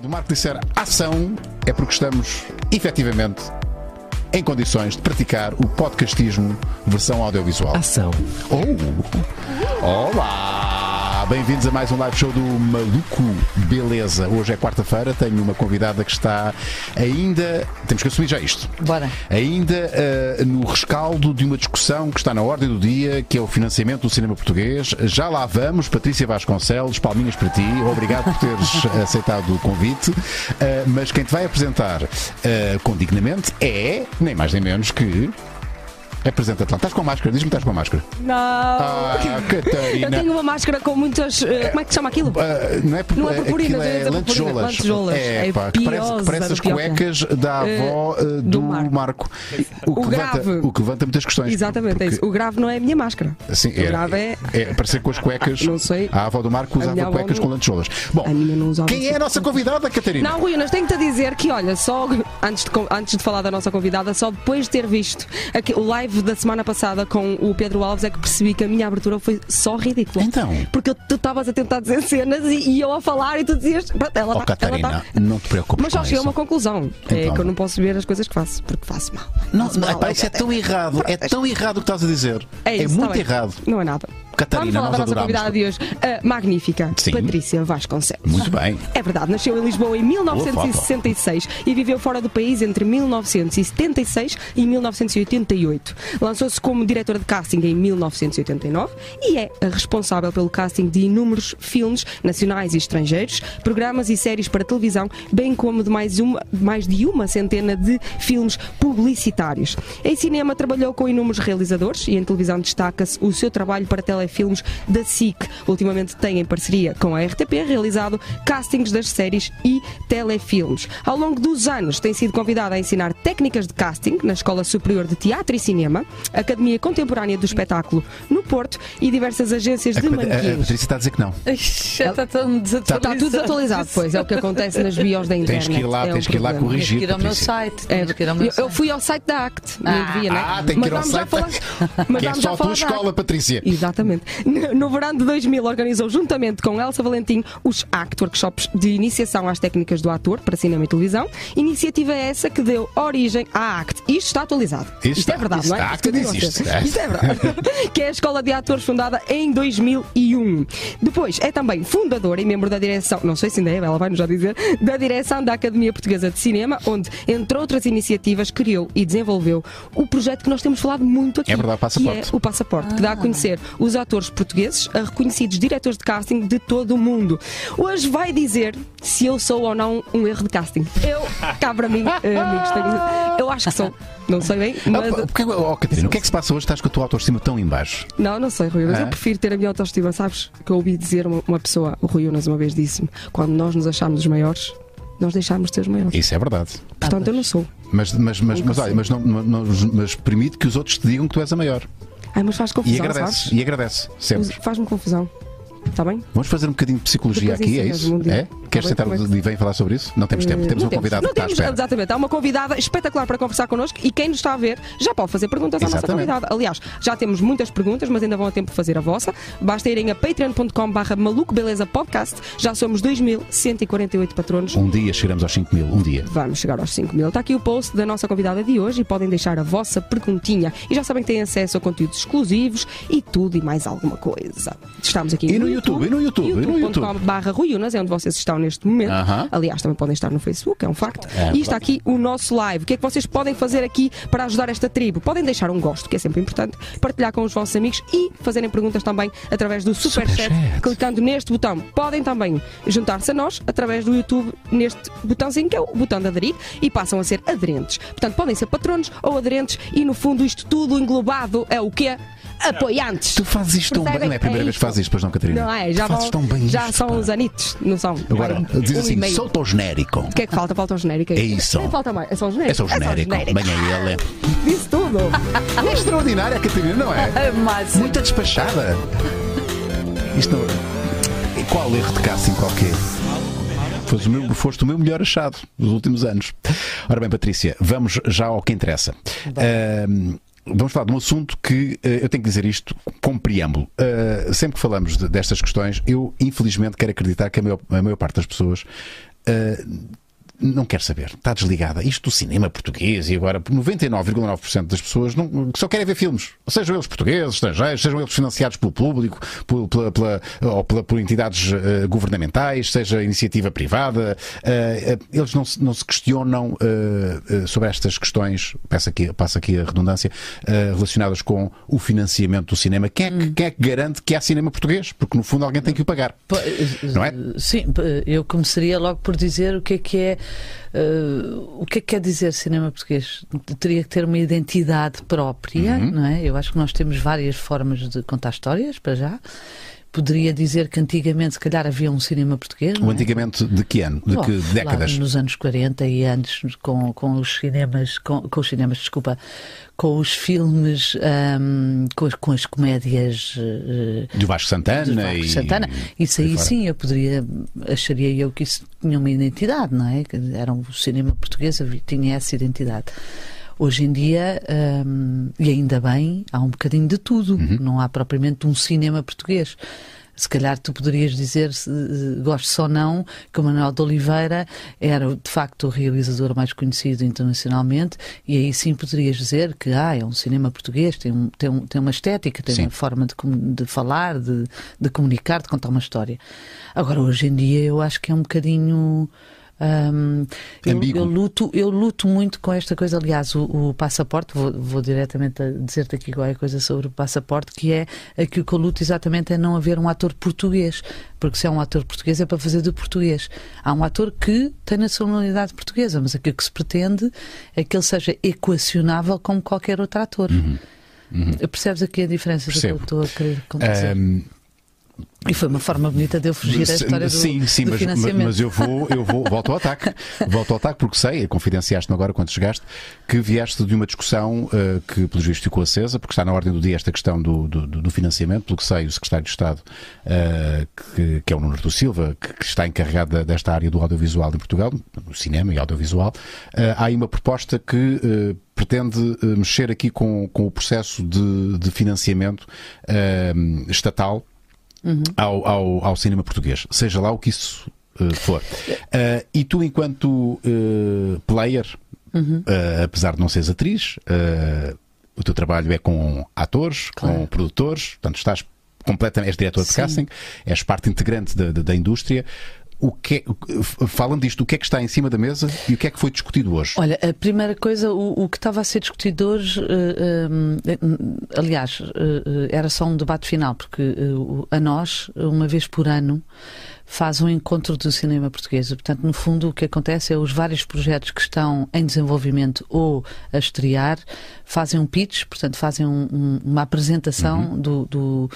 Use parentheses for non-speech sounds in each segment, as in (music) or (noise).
Quando o Marco disser ação, é porque estamos efetivamente em condições de praticar o podcastismo versão audiovisual. Ação. Oh! Olá! Bem-vindos a mais um live show do Maluco Beleza. Hoje é quarta-feira, tenho uma convidada que está ainda. Temos que assumir já isto. Bora. Ainda uh, no rescaldo de uma discussão que está na ordem do dia, que é o financiamento do cinema português. Já lá vamos, Patrícia Vasconcelos, palminhas para ti. Obrigado por teres (laughs) aceitado o convite. Uh, mas quem te vai apresentar uh, com dignamente é, nem mais nem menos que. Apresenta-te lá. Estás com a máscara? Diz-me que estás com a máscara. Não. Ah, (laughs) Catarina. Eu tenho uma máscara com muitas. eh, como é que se chama aquilo? Ah, não é, Não é purpurina, é dizer lantejoulas. É, É pá, que parece, as pior. cuecas da Eh, avó eh, do, do Marco. Marco. O, que O levanta, grave. o que levanta muitas questões. Exatamente, é porque, isso. O grave não é a minha máscara. Assim, o grave é. é parecer com as cuecas. (laughs) Não sei. A avó do Marco usava cuecas não- com lantejoulas. Bom, quem é a nossa convidada, Catarina? Não, Rui, mas tenho-te a dizer que, olha, só antes de, antes de falar da nossa convidada, só depois de ter visto aqui, o live da semana passada com o Pedro Alves é que percebi que a minha abertura foi só ridícula. Então? Porque tu estavas a tentar dizer cenas e, e eu a falar e tu dizias. "Pronto, Ela Oh, tá- ela Catarina, tá." não te preocupes Mas só com cheguei a uma conclusão. É Então. que eu não posso ver as coisas que faço, porque faço mal. Não, Faço mal, pá, isso é tão errado. É tão errado o que estás a dizer. É, isso, muito tá errado. Não é nada. Catarina, Vamos falar da nossa convidada de hoje, a magnífica Sim. Patrícia Vasconcelos. Muito bem. É verdade, nasceu em Lisboa em 1966 e viveu fora do país entre 1976 e 1988. Lançou-se como diretora de casting em 1989 e é a responsável pelo casting de inúmeros filmes nacionais e estrangeiros, programas e séries para televisão, bem como de mais, uma, mais de uma centena de filmes publicitários. Em cinema trabalhou com inúmeros realizadores e em televisão destaca-se o seu trabalho para telefilmes da SIC. Ultimamente tem em parceria com a RTP realizado castings das séries e telefilmes. Ao longo dos anos tem sido convidada a ensinar técnicas de casting na Escola Superior de Teatro e Cinema, Academia Contemporânea do Espetáculo no Porto e diversas agências A, de a, a manequins. Patrícia está a dizer que não. Já está tão desatualizado. Está tudo atualizado, pois é o que acontece nas bios da internet. Tens que ir lá, é um tens que ir lá problema. Tens que corrigir. ir ao meu site. É, ao meu eu, site. fui ao site da ACT, não Ah, devia, né? Ah, tem que Mas ir ao vamos já site. falar- mas que é só a tua escola. Patrícia. Exatamente. No no verão de 2000 organizou juntamente com Elsa Valentim os ACT Workshops de iniciação às técnicas do ator para cinema e televisão. Iniciativa essa que deu origem à ACT. Isto está atualizado. Isto Isto, está. é verdade, Isto não é? ACT existe. Isto é verdade. (laughs) que é a Escola de Atores fundada em 2001. Depois é também fundadora e membro da direção, não sei se ainda é, ela vai-nos já dizer, da direção da Academia Portuguesa de Cinema, onde, entre outras iniciativas, criou e desenvolveu o projeto que nós temos falado muito aqui. É verdade, Passaporte. Que é o Passaporte, que dá a conhecer os atores portugueses a reconhecidos diretores de casting de todo o mundo. Hoje vai dizer se eu sou ou não um erro de casting. Eu, cá para mim, eh, amigos, tenho- eu acho que sou. Não sei bem, mas. Ah, porque- oh, Catarina, o que é que se passa hoje? Estás com a tua autoestima tão em baixo? Não, não sei, Rui, mas É? eu prefiro ter a minha autoestima, sabes? Que eu ouvi dizer uma, uma pessoa, o Rui Unas uma vez disse-me, quando nós nos achamos os maiores, nós deixamos de ser os maiores. Isso é verdade. Portanto, eu não sou. Mas, mas, mas, mas, olha, mas, não- não- mas permite que os outros te digam que tu és a maior. Ai, mas faz E confusão, agradece. sabes? E agradece. Sempre. Faz-me confusão. Está bem? Vamos fazer um bocadinho de psicologia Depois aqui, é isso? um. É? Tá Queres sentar bem. e vem falar sobre isso? Não temos tempo. Temos não um convidado não que está à temos, espera. Exatamente, há uma convidada espetacular para conversar connosco e quem nos está a ver já pode fazer perguntas à nossa Exatamente. convidada. Aliás, já temos muitas perguntas, mas ainda vão a tempo de fazer a vossa. Basta irem a patreon.com/barra maluco beleza podcast. Já somos 2.148 patronos. Um dia chegaremos aos 5 mil. Um dia. Vamos chegar aos 5 mil. Está aqui o post da nossa convidada de hoje e podem deixar a vossa perguntinha. E já sabem que têm acesso a conteúdos exclusivos e tudo e mais alguma coisa. Estamos aqui E no YouTube, e no YouTube, e no YouTube. barra Rui Unas, é onde vocês estão neste momento. Aham. Aliás, também podem estar no Facebook, é um facto. É, e está aqui o nosso live. O que é que vocês podem fazer aqui para ajudar esta tribo? Podem deixar um gosto, que é sempre importante, partilhar com os vossos amigos e fazerem perguntas também através do Superchat, Superchat. clicando neste botão. Podem também juntar-se a nós através do YouTube neste botãozinho que é o botão de aderir e passam a ser aderentes. Portanto, podem ser patronos ou aderentes e no fundo isto tudo englobado é o quê? Apoiantes. Tu fazes isto tão bem. Não é a primeira É vez que fazes isto, pois não, Catarina? Não é? Já, fazes vão- tão bem já isto, são pá. os anitos, não são? Agora, diz um assim, e meio. solta o genérico. O que é que falta? Falta o genérico. É isso. Falta mais. É só o genérico. É só o genérico. Venha ele. (laughs) Disse tudo. É extraordinária a Catarina, não é? (laughs) A máxima. Muito despachada. Isto não. E Qual erro de casting qualquer? Foste o, meu, foste o meu melhor achado dos últimos anos. Ora bem, Patrícia, vamos já ao que interessa. Ahm, Vamos falar de um assunto que eh, eu tenho que dizer isto como preâmbulo. Uh, sempre que falamos de- destas questões, eu infelizmente quero acreditar que a maior, a maior parte das pessoas uh, não quer saber, está desligada. Isto do cinema português e agora 99,9% das pessoas não, só querem ver filmes, sejam eles portugueses, estrangeiros, sejam eles financiados pelo público, por, pela, pela, ou pela, por entidades uh, governamentais, seja iniciativa privada. Uh, eles não, não se questionam uh, sobre estas questões, passa aqui, passa aqui a redundância, relacionadas com o financiamento do cinema. Quem é, que, hum. quem é que garante que há cinema português? Porque no fundo alguém tem que o pagar. Não é? Sim, eu começaria logo por dizer o que é que é Uh, o que é que quer dizer cinema português? Teria que ter uma identidade própria, uhum. não é? Eu acho que nós temos várias formas de contar histórias, para já poderia dizer que antigamente, se calhar, havia um cinema português. O é? antigamente de que ano? De que décadas? nos anos 40 e antes, com, com os cinemas, com, com os cinemas, desculpa, com os filmes, um, com, as, com as comédias. Uh, do Vasco Santana. Do Vasco e, Santana. Isso aí sim, eu poderia, acharia eu que isso tinha uma identidade, não é? Era um cinema português, tinha essa identidade. Hoje em dia, hum, e ainda bem, há um bocadinho de tudo. Uhum. Não há propriamente um cinema português. Se calhar tu poderias dizer, se uh, gostes ou não, que o Manuel de Oliveira era de facto o realizador mais conhecido internacionalmente, e aí sim poderias dizer que ah, é um cinema português, tem, um, tem, um, tem uma estética, tem sim. uma forma de, de falar, de, de comunicar, de contar uma história. Agora, hoje em dia, eu acho que é um bocadinho um, eu, eu, luto, eu luto muito com esta coisa. Aliás, o, o passaporte, vou, vou diretamente dizer-te aqui qualquer coisa sobre o passaporte, que é aquilo que eu luto exatamente é não haver um ator português. Porque se é um ator português é para fazer do português. Há um ator que tem nacionalidade portuguesa, mas aquilo que se pretende é que ele seja equacionável como qualquer outro ator. Uhum. Uhum. Percebes aqui a diferença Percebo. do que estou a querer? Um e foi uma forma bonita de eu fugir à história do, sim, sim, do mas, financiamento. mas eu vou, eu vou, volto ao ataque. (laughs) Volto ao ataque porque sei, confidenciaste-me agora quando chegaste, que vieste de uma discussão uh, que, pelo visto, ficou acesa, porque está na ordem do dia esta questão do, do, do financiamento, pelo que sei, o secretário de Estado, uh, que, que, é o Nuno do Silva, que, que, está encarregado desta área do audiovisual em Portugal, do cinema e audiovisual, uh, há aí uma proposta que pretende mexer aqui com, com o processo de, de financiamento estatal uhum. ao, ao, ao, cinema português, seja lá o que isso uh, for. Uh, e tu, enquanto uh, player, uhum. apesar de não seres atriz, o teu trabalho é com atores, claro. com produtores, portanto estás completamente, és diretor de casting, és parte integrante da, da, da indústria o que é, falando disto, o que é que está em cima da mesa e o que é que foi discutido hoje? Olha, a primeira coisa, o, o que estava a ser discutido hoje, uh, uh, aliás, uh, era só um debate final, porque a nós, uma vez por ano, faz um encontro do cinema português. Portanto, no fundo, o que acontece é os vários projetos que estão em desenvolvimento ou a estrear fazem um pitch, portanto, fazem um, um, uma apresentação uhum. do, do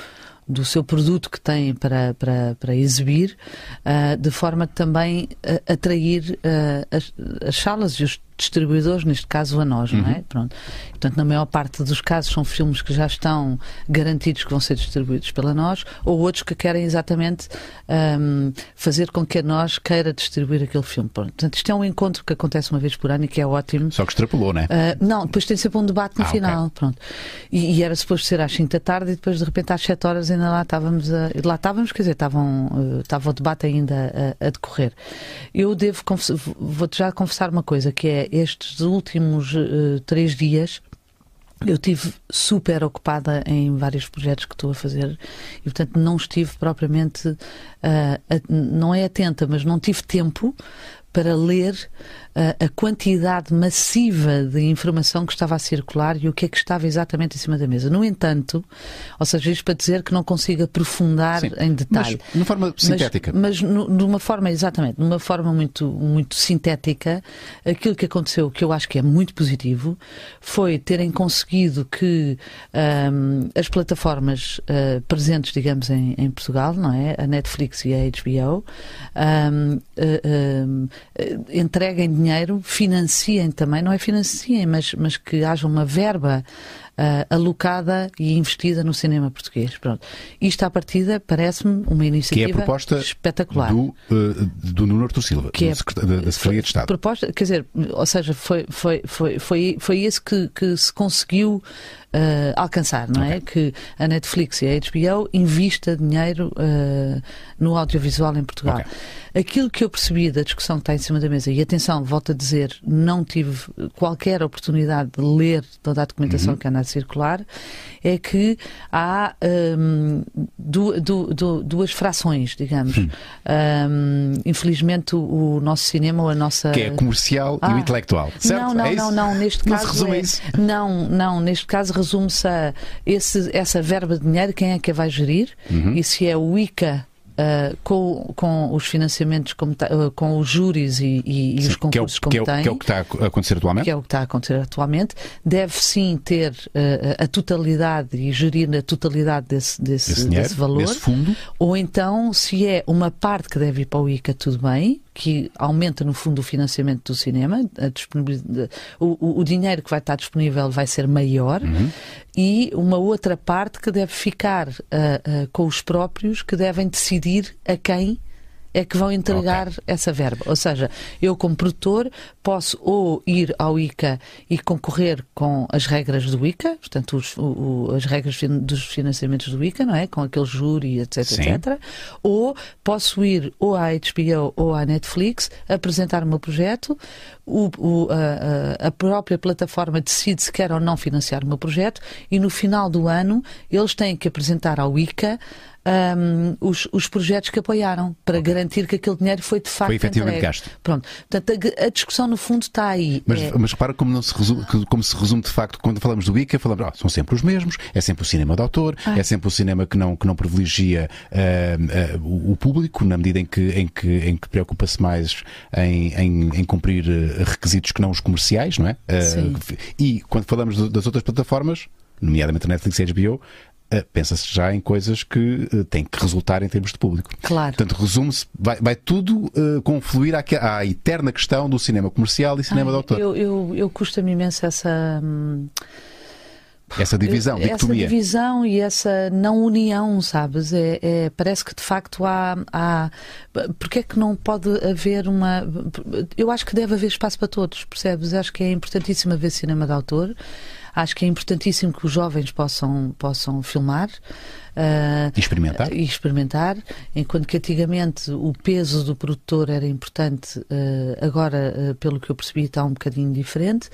do seu produto que tem para, para, para exibir, uh, de forma a também uh, atrair uh, as, as salas e os distribuidores, neste caso a nós, uhum. não é? Uhum. Pronto. Portanto, na maior parte dos casos são filmes que já estão garantidos que vão ser distribuídos pela nós, ou outros que querem exatamente um, fazer com que a nós queira distribuir aquele filme. Pronto. Portanto, isto é um encontro que acontece uma vez por ano e que é ótimo. Só que extrapolou, não é? Uh, não, depois tem sempre um debate no ah, final. Okay. Pronto. E, e, era suposto ser às 5 da tarde e depois, de repente, às 7 horas ainda lá estávamos a. Lá estávamos, quer dizer, estavam, uh, estava o debate ainda a, a decorrer. Eu devo, vou-te já confessar uma coisa, que é estes últimos uh, três dias eu estive super ocupada em vários projetos que estou a fazer e, portanto, não estive propriamente, uh, a, não é atenta, mas não tive tempo para ler uh, a quantidade massiva de informação que estava a circular e o que é que estava exatamente em cima da mesa. No entanto, ou seja, isto para dizer que não consigo aprofundar Sim, em detalhe. Mas de uma forma sintética. Mas, mas de uma forma, exatamente, de uma forma muito, muito sintética, aquilo que aconteceu, que eu acho que é muito positivo, foi terem conseguido que um, as plataformas uh, presentes, digamos, em, em, Portugal, não é? A Netflix e a HBO, um, uh, eh, entreguem dinheiro, financiem também, não é financiem, mas, mas que haja uma verba uh, alocada e investida no cinema português. Pronto. Isto à partida parece-me uma iniciativa que é a proposta espetacular. Do, uh, do Nuno Artur Silva, que é, da Secretaria de Estado. Proposta, quer dizer, ou seja, foi, foi, foi, foi, foi esse que, que se conseguiu uh, alcançar, não é? Que a Netflix e a HBO invista dinheiro uh, no audiovisual em Portugal. Okay. Aquilo que eu percebi da discussão que está em cima da mesa, e atenção, volto a dizer, não tive qualquer oportunidade de ler toda a documentação uhum. que anda circular, é que há um, du, du, du, duas frações, digamos. Um, infelizmente, o, o, nosso cinema ou a nossa. Que é comercial ah, e o intelectual, certo? Não, não, é não, não, neste caso. Não se resume é, isso? Não, não, neste caso resume-se a esse, essa verba de dinheiro, quem é que a vai gerir uhum. e se é o ICA Uh, com, com os financiamentos, como uh, com os júris e, e, sim, os concursos que é o, como que é, tem. Que é o que está a acontecer atualmente? Que é o que está a acontecer atualmente. Deve sim ter uh, a totalidade e gerir a totalidade desse, desse, dinheiro, desse valor. Desse fundo. Ou então, se é uma parte que deve ir para o ICA, tudo bem, que aumenta, no fundo, o financiamento do cinema, o, o, dinheiro que vai estar disponível vai ser maior, uhum. e uma outra parte que deve ficar uh, uh, com os próprios, que devem decidir a quem é que vão entregar okay. essa verba. Ou seja, eu como produtor posso ou ir ao ICA e concorrer com as regras do ICA, portanto os, o, as regras dos financiamentos do ICA, não é? Com aquele júri, etc, Sim. etc. Ou posso ir ou à HBO ou à Netflix apresentar o meu projeto, o, o, a, a, própria plataforma decide se quer ou não financiar o meu projeto e no final do ano eles têm que apresentar ao ICA um, os, os, projetos que apoiaram para okay. garantir que aquele dinheiro foi de facto foi efetivamente entregue. gasto. Pronto. Portanto, a, a, discussão no fundo está aí. Mas, é... mas repara como, não se resume, como se resume de facto, quando falamos do ICA, falamos, oh, são sempre os mesmos, é sempre o cinema de autor, ah. é sempre o cinema que não, que não privilegia uh, uh, o público, na medida em que, em que, em que preocupa-se mais em, em, em, cumprir requisitos que não os comerciais, não é? Uh, e quando falamos das outras plataformas, nomeadamente a Netflix e a HBO, pensa-se já em coisas que uh, têm que resultar em termos de público. Claro. Portanto, resume-se, vai, vai, tudo uh, confluir à, à, eterna questão do cinema comercial e cinema Ai, de autor. Eu, eu, eu custa-me imenso essa. Hum... Essa divisão, essa divisão e essa não união, sabes? É, é, parece que de facto há, há. Porque é que não pode haver uma. Eu acho que deve haver espaço para todos, percebes? Acho que é importantíssimo haver cinema de autor. Acho que é importantíssimo que os jovens possam, possam filmar. Uh, e experimentar. E experimentar, enquanto que antigamente o peso do produtor era importante, uh, agora, uh, pelo que eu percebi, está um bocadinho diferente.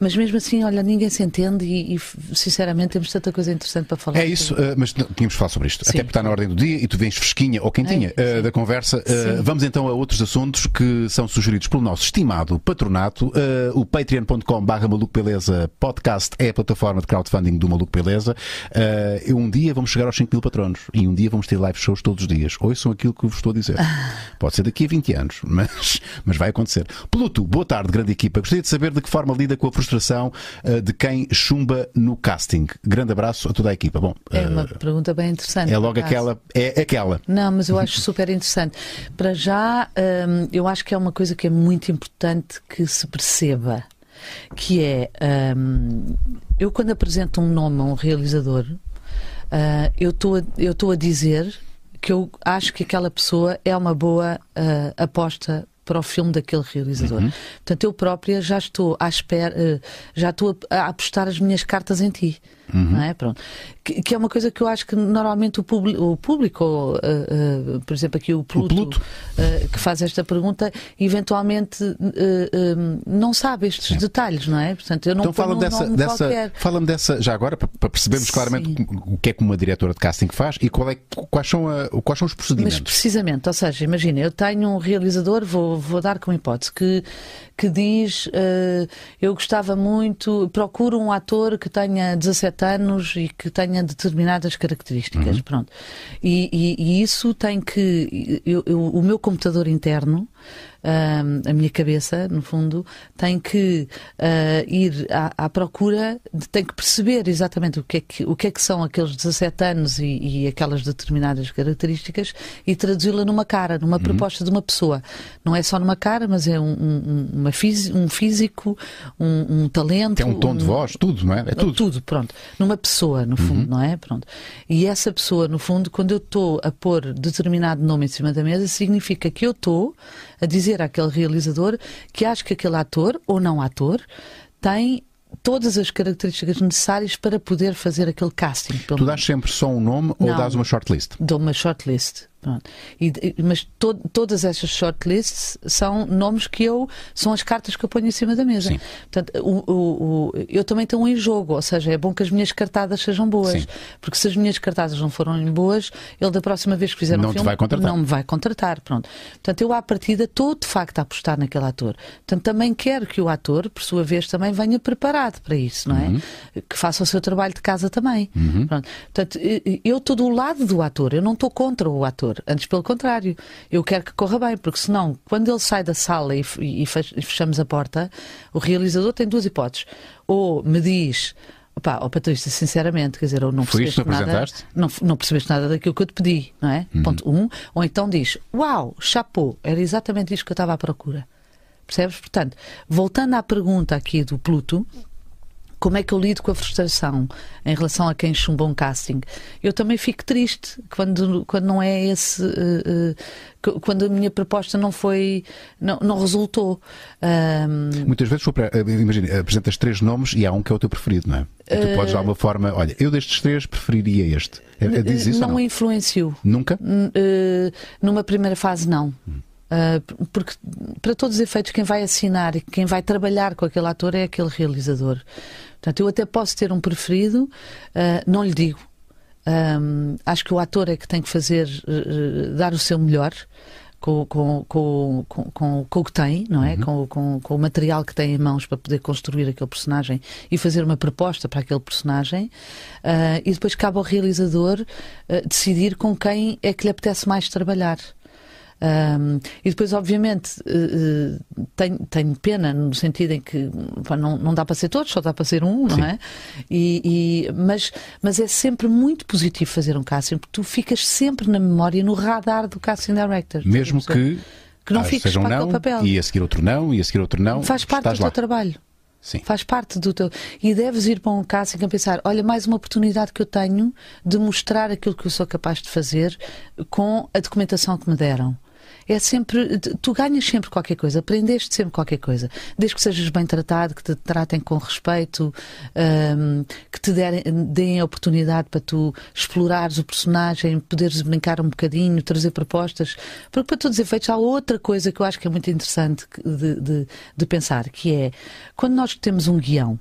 mas mesmo assim, olha, ninguém se entende e, e, sinceramente temos tanta coisa interessante para falar. É isso, mas tínhamos de falar sobre isto, Sim. até porque está na ordem do dia e tu vens fresquinha ou quentinha é, da conversa. vamos então a outros assuntos que são sugeridos pelo nosso estimado patronato. o patreon.com/barra Maluco Beleza podcast é a plataforma de crowdfunding do Maluco Beleza um dia vamos chegar aos 5 mil patronos e um dia vamos ter live shows todos os dias. Ouçam aquilo que vos estou a dizer. (laughs) Pode ser daqui a 20 anos, (laughs) mas, mas vai acontecer. Pluto, boa tarde, grande equipa. Gostaria de saber de que forma lida com a frustração uh, de quem chumba no casting. Grande abraço a toda a equipa. Bom, é uma uh, pergunta bem interessante. É logo aquela. É aquela. Não, mas eu (laughs) acho super interessante. Para já, um, eu acho que é uma coisa que é muito importante que se perceba que é um, eu quando apresento um nome a um realizador Uh, eu estou a dizer que eu acho que aquela pessoa é uma boa uh, aposta para o filme daquele realizador. Uhum. Portanto, eu própria já estou à espera, uh, já estou a, a apostar as minhas cartas em ti. Uhum. Não é? Pronto. Que, que, é uma coisa que eu acho que normalmente o, o público, uh, uh, por exemplo, aqui o Pluto, o Pluto. Uh, que faz esta pergunta, eventualmente não sabe estes Sim. detalhes, não é? Portanto, eu não então fala-me dessa, dessa, fala dessa, já agora, para, percebermos Sim. claramente o que é que uma diretora de casting faz e qual é, quais, são a, quais são os procedimentos. Mas precisamente, ou seja, imagina, eu tenho um realizador, vou, vou dar como hipótese, que que diz uh, eu gostava muito, procuro um ator que tenha 17 anos e que tenha determinadas características, uhum. pronto. E, e, e, isso tem que eu, eu, o meu computador interno uh, a minha cabeça, no fundo, tem que uh, ir à, à, procura, de, tem que perceber exatamente o que é que, o que, é que são aqueles 17 anos e, e aquelas determinadas características e traduzi-la numa cara, numa uhum. proposta de uma pessoa. Não é só numa cara, mas é um, um, uma um físico, um, um talento. É um tom de voz, tudo, não é? É tudo. Tudo, pronto. Numa pessoa, no fundo, uhum. não é? Pronto. E essa pessoa, no fundo, quando eu estou a pôr determinado nome em cima da mesa, significa que eu estou a dizer àquele realizador que acho que aquele ator, ou não ator, tem todas as características necessárias para poder fazer aquele casting. Tu dás sempre só um nome não, ou dás uma shortlist? Dou uma shortlist. E, mas to, todas essas shortlists são nomes que eu. são as cartas que eu ponho em cima da mesa. Sim. Portanto, o, o, o, eu também tenho um em jogo, ou seja, é bom que as minhas cartadas sejam boas. Sim. Porque se as minhas cartadas não forem boas, ele da próxima vez que fizer não um filme. Não me vai contratar. Pronto. Portanto, eu à partida estou de facto a apostar naquele ator. Portanto, também quero que o ator, por sua vez, também venha preparado para isso, não é? Uhum. Que faça o seu trabalho de casa também. Uhum. Portanto, eu estou do lado do ator, eu não estou contra o ator. Antes, pelo contrário, eu quero que corra bem, porque senão, quando ele sai da sala e, e fechamos a porta, o realizador tem duas hipóteses. Ou me diz. Opa, oh Patrícia, sinceramente, quer dizer, ou não percebeste nada, não, não percebeste nada daquilo que eu te pedi, não é? Uhum. Ponto um. Ou então diz, uau, chapou, era exatamente isto que eu estava à procura. Percebes? Portanto, voltando à pergunta aqui do Pluto, como é que eu lido com a frustração em relação a quem chumba um casting? Eu também fico triste quando, quando não é esse. Uh, uh, quando a minha proposta não foi. não, não resultou. Um... Muitas vezes, eh, imagina, apresentas três nomes e há um que é o teu preferido, não é? E tu podes, de alguma forma, olha, eu destes três preferiria este. É, é diz isso não, não? influenciou. Nunca? Numa primeira fase, não. Hum. Uh, porque, para todos os efeitos, quem vai assinar e quem vai trabalhar com aquele ator é aquele realizador. Portanto, eu até posso ter um preferido, uh, não lhe digo. Um, acho que o ator é que tem que fazer, uh, dar o seu melhor com, com, com, com, com o que tem, não é? Uhum. Com, com, com, o material que tem em mãos para poder construir aquele personagem e fazer uma proposta para aquele personagem. Uh, e depois cabe ao realizador uh, decidir com quem é que lhe apetece mais trabalhar. Um, e depois, obviamente, uh, tenho, tenho, pena no sentido em que pá, não, não dá para ser todos, só dá para ser um, Sim. não é? E, e, mas, mas é sempre muito positivo fazer um casting, porque tu ficas sempre na memória, no radar do casting director. Mesmo que. Que não ah, fiques um não, papel. E a seguir outro não, e a seguir outro não. Faz parte do lá. teu trabalho. Sim. Faz parte do teu. E deves ir para um casting a pensar: olha, mais uma oportunidade que eu tenho de mostrar aquilo que eu sou capaz de fazer com a documentação que me deram é sempre. Tu ganhas sempre qualquer coisa, aprendeste sempre qualquer coisa. Desde que sejas bem tratado, que te tratem com respeito, um, que te derem, deem a oportunidade para tu explorares o personagem, poderes brincar um bocadinho, trazer propostas. Porque, para todos os efeitos, há outra coisa que eu acho que é muito interessante de, de, de pensar, que é quando nós temos um guião,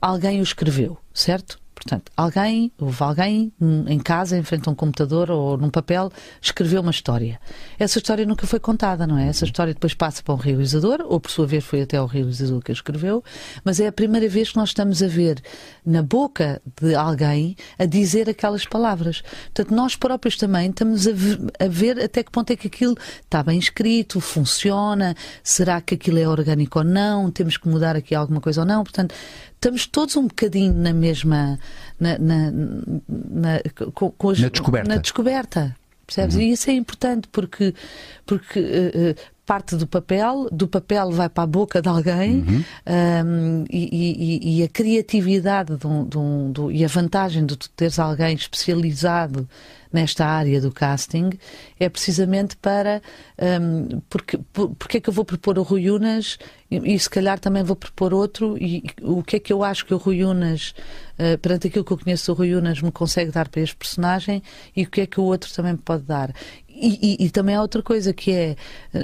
alguém o escreveu, certo? Portanto, alguém, houve alguém em casa, em frente a um computador ou num papel, escreveu uma história. Essa história nunca foi contada, não é? Essa história depois passa para um realizador, ou por sua vez foi até o realizador que a escreveu, mas é a primeira vez que nós estamos a ver na boca de alguém a dizer aquelas palavras. Portanto, nós próprios também estamos a ver até que ponto é que aquilo está bem escrito, funciona, será que aquilo é orgânico ou não, temos que mudar aqui alguma coisa ou não. Portanto, estamos todos um bocadinho na mesma. Na, na, na, com, com as, na descoberta. Na descoberta. Percebes? Uhum. E isso é importante porque, porque uh, parte do papel, do papel vai para a boca de alguém uhum. um, e, e, e, a criatividade de um, de um, e a vantagem de tu teres alguém especializado nesta área do casting é precisamente para porque, porque é que eu vou propor o Rui Unas e, e, se calhar também vou propor outro e, o que é que eu acho que o Rui Unas uh, perante aquilo que eu conheço do Rui Unas me consegue dar para este personagem e o que é que o outro também pode dar e, e, e, também há outra coisa que é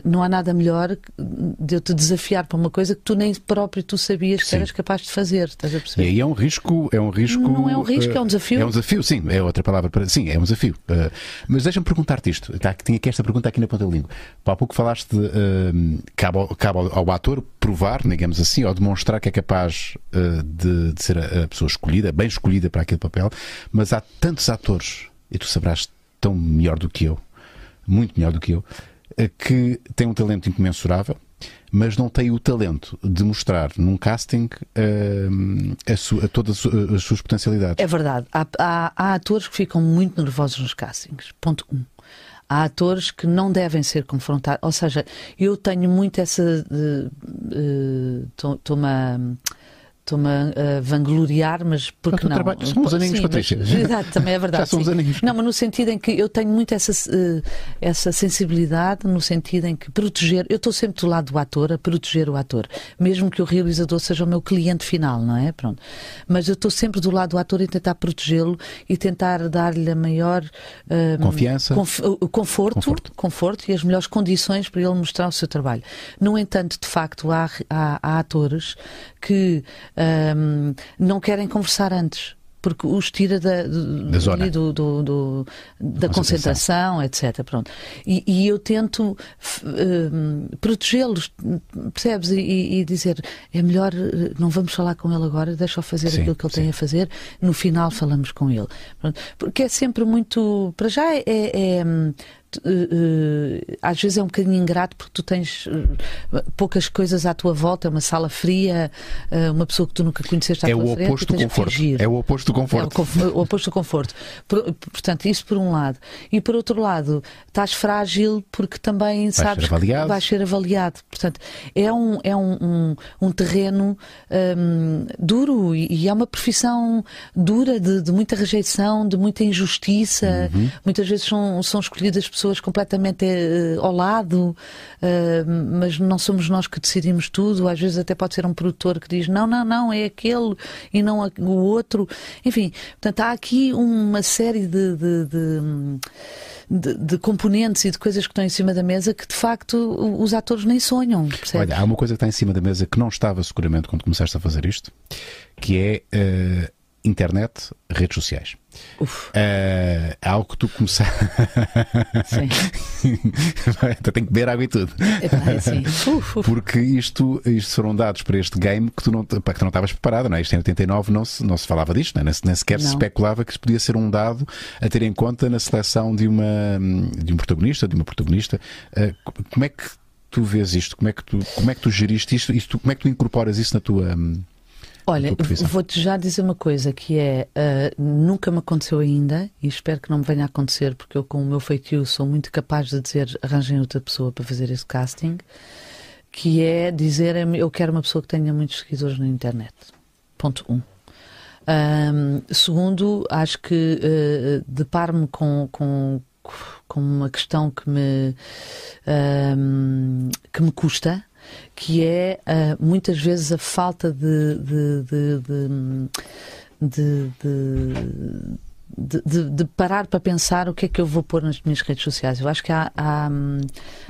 não há nada melhor de eu te desafiar para uma coisa que tu nem próprio tu sabias que sim. eras capaz de fazer, estás a perceber? E aí é um risco, é um risco. Não é um risco, uh, é um desafio. É um desafio, sim, é outra palavra para. Sim, é um desafio. Uh, mas deixa-me perguntar-te isto. Tá, tinha aqui esta pergunta aqui na ponta da língua. Há pouco falaste de. Uh, cabe, ao, cabe ao, ao, ator provar, digamos assim, ou demonstrar que é capaz de, de, ser a, a pessoa escolhida, bem escolhida para aquele papel, mas há tantos atores, e tu sabrás tão melhor do que eu muito melhor do que eu, que tem um talento incomensurável, mas não tem o talento de mostrar num casting uh, a, a todas as suas potencialidades. É verdade. Há, há, há, atores que ficam muito nervosos nos castings. Ponto um. Há atores que não devem ser confrontados. Ou seja, eu tenho muito essa. Estou-me uh, uh, estou-me a vangloriar, mas porque não? Trabalho, são os aninhos, Sim, Patrícia. Mas, exato, também é verdade. Já são aninhos. Não, mas no sentido em que eu tenho muito essa, uh, essa sensibilidade, no sentido em que proteger, eu estou sempre do lado do ator, a proteger o ator, mesmo que o realizador seja o meu cliente final, não é? Pronto. Mas eu estou sempre do lado do ator e tentar protegê-lo e tentar dar-lhe a maior uh, confiança, conf, conforto, conforto, conforto e as melhores condições para ele mostrar o seu trabalho. No entanto, de facto, há, há, há atores que um, não querem conversar antes porque os tira da, da zona. Do, do, do, da concentração, etc. Pronto. E, e eu tento uh, protegê-los, percebes? E, e, dizer é melhor, não vamos falar com ele agora, deixa-o fazer sim, aquilo que ele sim. tem a fazer, no final falamos com ele. Pronto. Porque é sempre muito. Para já é, é uh, às vezes é um bocadinho ingrato porque tu tens uh, poucas coisas à tua volta, é uma sala fria, uma pessoa que tu nunca conheceste à é tua o frente. Oposto do conforto. É o oposto do conforto. É o, oposto do conforto. Por, portanto, isso por um lado. E por outro lado, estás frágil porque também vais sabes ser que vais ser avaliado. Portanto, é um, é um, um, um terreno um, duro e, e, é uma profissão dura de, de muita rejeição, de muita injustiça. Uhum. Muitas vezes são, são escolhidas pessoas pessoas completamente uh, ao lado, uh, mas não somos nós que decidimos tudo. Às vezes até pode ser um produtor que diz não, não, não, é aquele e não o outro. Enfim, portanto, há aqui uma série de, de, de, de componentes e de coisas que estão em cima da mesa que de facto os atores nem sonham. Percebes? Olha, há uma coisa que está em cima da mesa que não estava seguramente quando começaste a fazer isto, que é uh, internet, redes sociais. Uf. Uh, algo que tu começaste. Sim. (laughs) Tenho que beber água e tudo. É, sim. Uf, uf. Porque isto, isto foram dados para este game que tu não, para que tu não estavas preparado, não é? Isto em 89 não se, não se falava disto, não é? nem, nem sequer não. se especulava que isto podia ser um dado a ter em conta na seleção de, uma, de um protagonista, de uma protagonista. Uh, como é que tu vês isto? Como é que tu, como é que tu geriste isto? isto? Como é que tu incorporas isso na tua. Olha, vou-te já dizer uma coisa que é uh, nunca me aconteceu ainda e espero que não me venha a acontecer porque eu com o meu feitio sou muito capaz de dizer arranjem outra pessoa para fazer esse casting que é dizer eu quero uma pessoa que tenha muitos seguidores na internet ponto um. um segundo, acho que uh, deparo-me com, com, com uma questão que me, que me custa, que é uh, muitas vezes a falta de, de, de, de, parar para pensar o que é que eu vou pôr nas minhas redes sociais. Eu acho que há, há,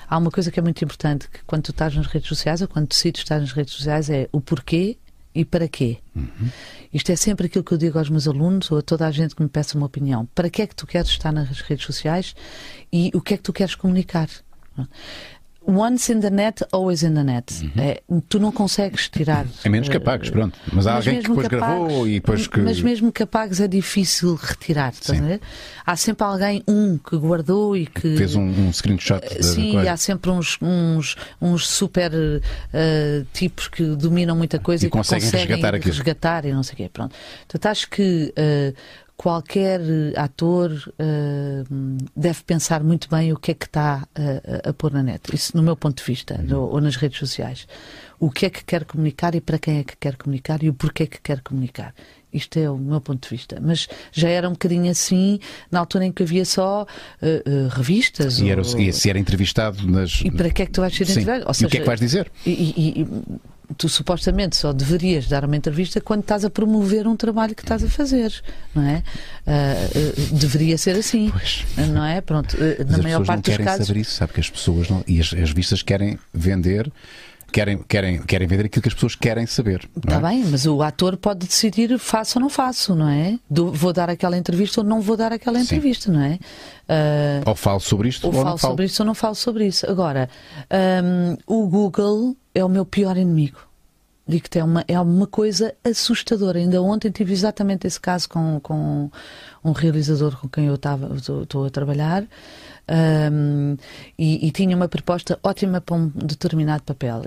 há, uma coisa que é muito importante, que quando tu estás nas redes sociais ou quando decides estar nas redes sociais é o porquê e para quê. Uhum. Isto é sempre aquilo que eu digo aos meus alunos ou a toda a gente que me peça uma opinião. Para que é que tu queres estar nas redes sociais e o que é que tu queres comunicar? Once in the net, always in the net. Uhum. É, tu não consegues tirar. É menos que apagues, eh, pronto. Mas há mas alguém que depois que apagues, gravou e depois que. Mas mesmo que apagues é difícil retirar. Há sempre alguém, um, que guardou e que. Fez um, um screenshot. Sim, há sempre uns, uns, uns super uh, tipos que dominam muita coisa e, e conseguem, conseguem resgatar, resgatar e não sei o quê. Pronto. Portanto, acho que. Uh, qualquer eh, ator uh, deve pensar muito bem o que é que está a, a pôr na net. Isso no meu ponto de vista, uhum. no, ou nas redes sociais. O que é que quer comunicar e para quem é que quer comunicar e o porquê que quer comunicar. Isto é o meu ponto de vista. Mas já era um bocadinho assim na altura em que havia só uh, uh, revistas. E, ou... era, e se era entrevistado nas. E para que é que tu vais ser entrevistado? Ou seja, e o que é que vais dizer? E, e, tu supostamente só deverias dar uma entrevista quando estás a promover um trabalho que estás a fazer, não é? Uh, uh, deveria ser assim, pois. não é? Pronto, uh, na maior parte dos casos. querem saber isso, sabe que as pessoas não, e as, as vistas querem vender querem, querem, querem vender aquilo que as pessoas querem saber. Está é? bem, mas o ator pode decidir faço ou não faço, não é? Do, vou dar aquela entrevista ou não vou dar aquela entrevista, Sim. não é? Uh, ou falo sobre isto ou, ou falo sobre isto ou não falo sobre isso. Agora, um, o Google é o meu pior inimigo. Digo-te, é uma, é uma coisa assustadora. Ainda ontem tive exatamente esse caso com, com um realizador com quem eu estou a trabalhar. um, e, e, tinha uma proposta ótima para um determinado papel.